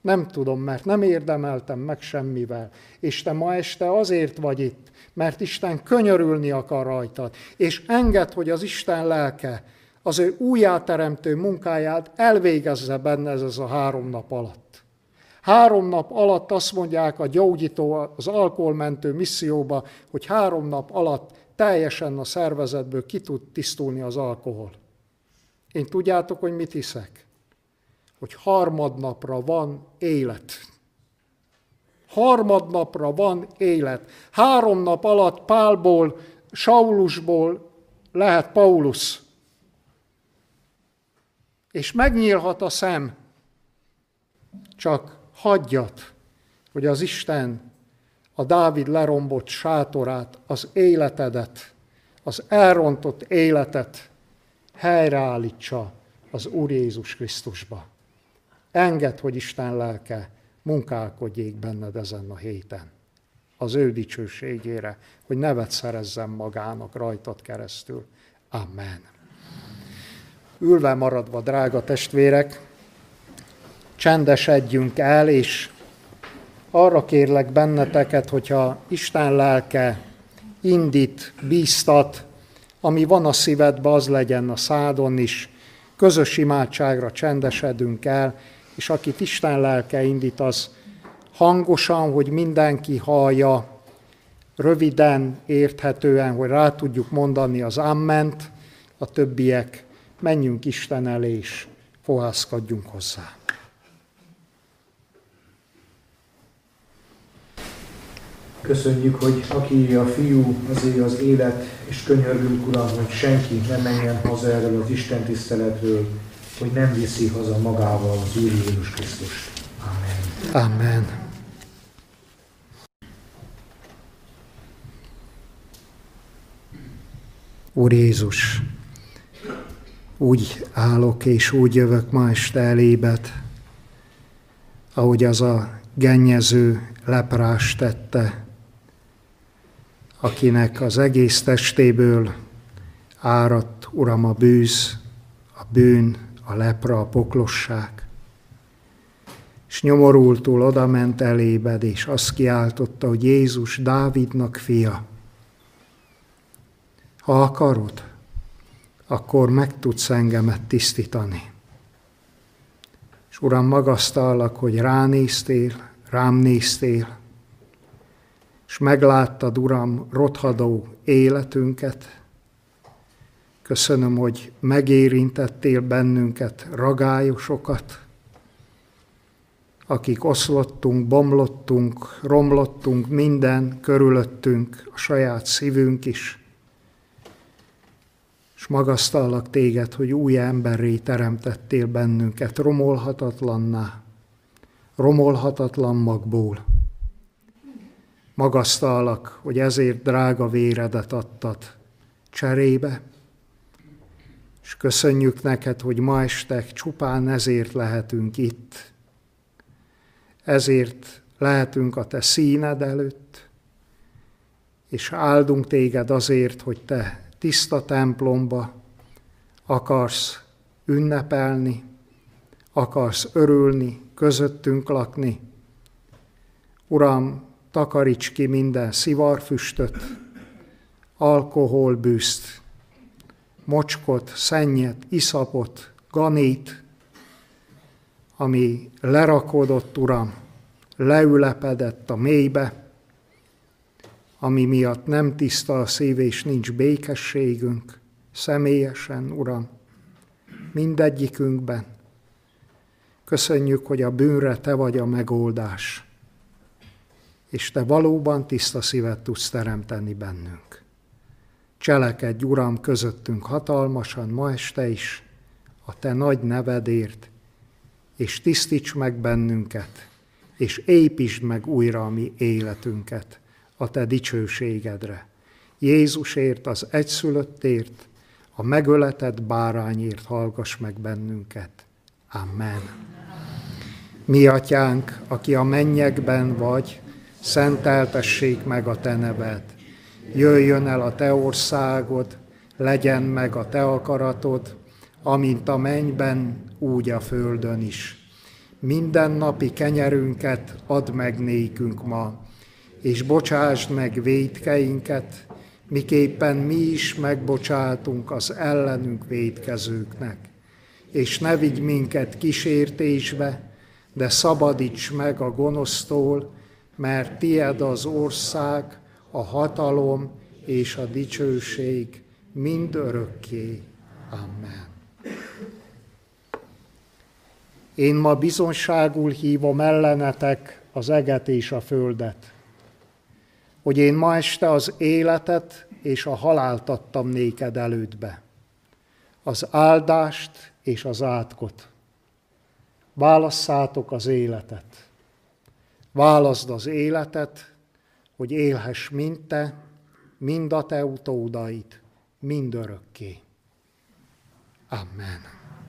Nem tudom, mert nem érdemeltem meg semmivel. És te ma este azért vagy itt, mert Isten könyörülni akar rajtad, és enged, hogy az Isten lelke az ő újjáteremtő munkáját elvégezze benne ez, ez a három nap alatt. Három nap alatt azt mondják a gyógyító, az alkoholmentő misszióba, hogy három nap alatt teljesen a szervezetből ki tud tisztulni az alkohol. Én tudjátok, hogy mit hiszek? Hogy harmadnapra van élet. Harmadnapra van élet. Három nap alatt Pálból, Saulusból lehet Paulus. És megnyílhat a szem. Csak hagyjat, hogy az Isten a Dávid lerombott sátorát, az életedet, az elrontott életet helyreállítsa az Úr Jézus Krisztusba. Engedd, hogy Isten lelke munkálkodjék benned ezen a héten. Az ő dicsőségére, hogy nevet szerezzen magának rajtad keresztül. Amen. Ülve maradva, drága testvérek, csendesedjünk el, és arra kérlek benneteket, hogyha Isten lelke indít, bíztat, ami van a szívedben, az legyen a szádon is. Közös imádságra csendesedünk el, és akit Isten lelke indít, az hangosan, hogy mindenki hallja, röviden, érthetően, hogy rá tudjuk mondani az amment, a többiek menjünk Isten elé, és fohászkodjunk hozzá. Köszönjük, hogy aki a fiú, azért az élet, és könyörgünk, Uram, hogy senki ne menjen haza erről az Isten tiszteletről, hogy nem viszi haza magával az Úr Jézus Krisztus. Amen. Amen. Úr Jézus, úgy állok és úgy jövök ma este elébet, ahogy az a gennyező leprás tette, akinek az egész testéből áradt, Uram, a bűz, a bűn, a lepra, a poklosság. És nyomorultul odament elébed, és azt kiáltotta, hogy Jézus Dávidnak fia. Ha akarod, akkor meg tudsz engemet tisztítani. És Uram, magasztallak, hogy ránéztél, rám néztél, és megláttad, Uram, rothadó életünket. Köszönöm, hogy megérintettél bennünket, ragályosokat, akik oszlottunk, bomlottunk, romlottunk, minden körülöttünk, a saját szívünk is. És magasztallak téged, hogy új emberré teremtettél bennünket, romolhatatlanná, romolhatatlan magból magasztalak, hogy ezért drága véredet adtad cserébe, és köszönjük neked, hogy ma este csupán ezért lehetünk itt. Ezért lehetünk a te színed előtt, és áldunk téged azért, hogy te tiszta templomba akarsz ünnepelni, akarsz örülni, közöttünk lakni. Uram, takaríts ki minden szivarfüstöt, alkoholbűzt, mocskot, szennyet, iszapot, ganét, ami lerakodott, Uram, leülepedett a mélybe, ami miatt nem tiszta a szív és nincs békességünk, személyesen, Uram, mindegyikünkben. Köszönjük, hogy a bűnre Te vagy a megoldás és te valóban tiszta szívet tudsz teremteni bennünk. Cselekedj, Uram, közöttünk hatalmasan ma este is, a te nagy nevedért, és tisztíts meg bennünket, és építsd meg újra a mi életünket a te dicsőségedre. Jézusért, az egyszülöttért, a megöletett bárányért hallgass meg bennünket. Amen. Mi atyánk, aki a mennyekben vagy, szenteltessék meg a te neved. Jöjjön el a te országod, legyen meg a te akaratod, amint a mennyben, úgy a földön is. Minden napi kenyerünket add meg nékünk ma, és bocsásd meg védkeinket, miképpen mi is megbocsátunk az ellenünk védkezőknek. És ne vigy minket kísértésbe, de szabadíts meg a gonosztól, mert tied az ország, a hatalom és a dicsőség mind örökké. Amen. Én ma bizonságul hívom ellenetek az eget és a földet, hogy én ma este az életet és a halált adtam néked elődbe, az áldást és az átkot. Válasszátok az életet. Válaszd az életet, hogy élhess mind te, mind a te utódaid, mind örökké. Amen.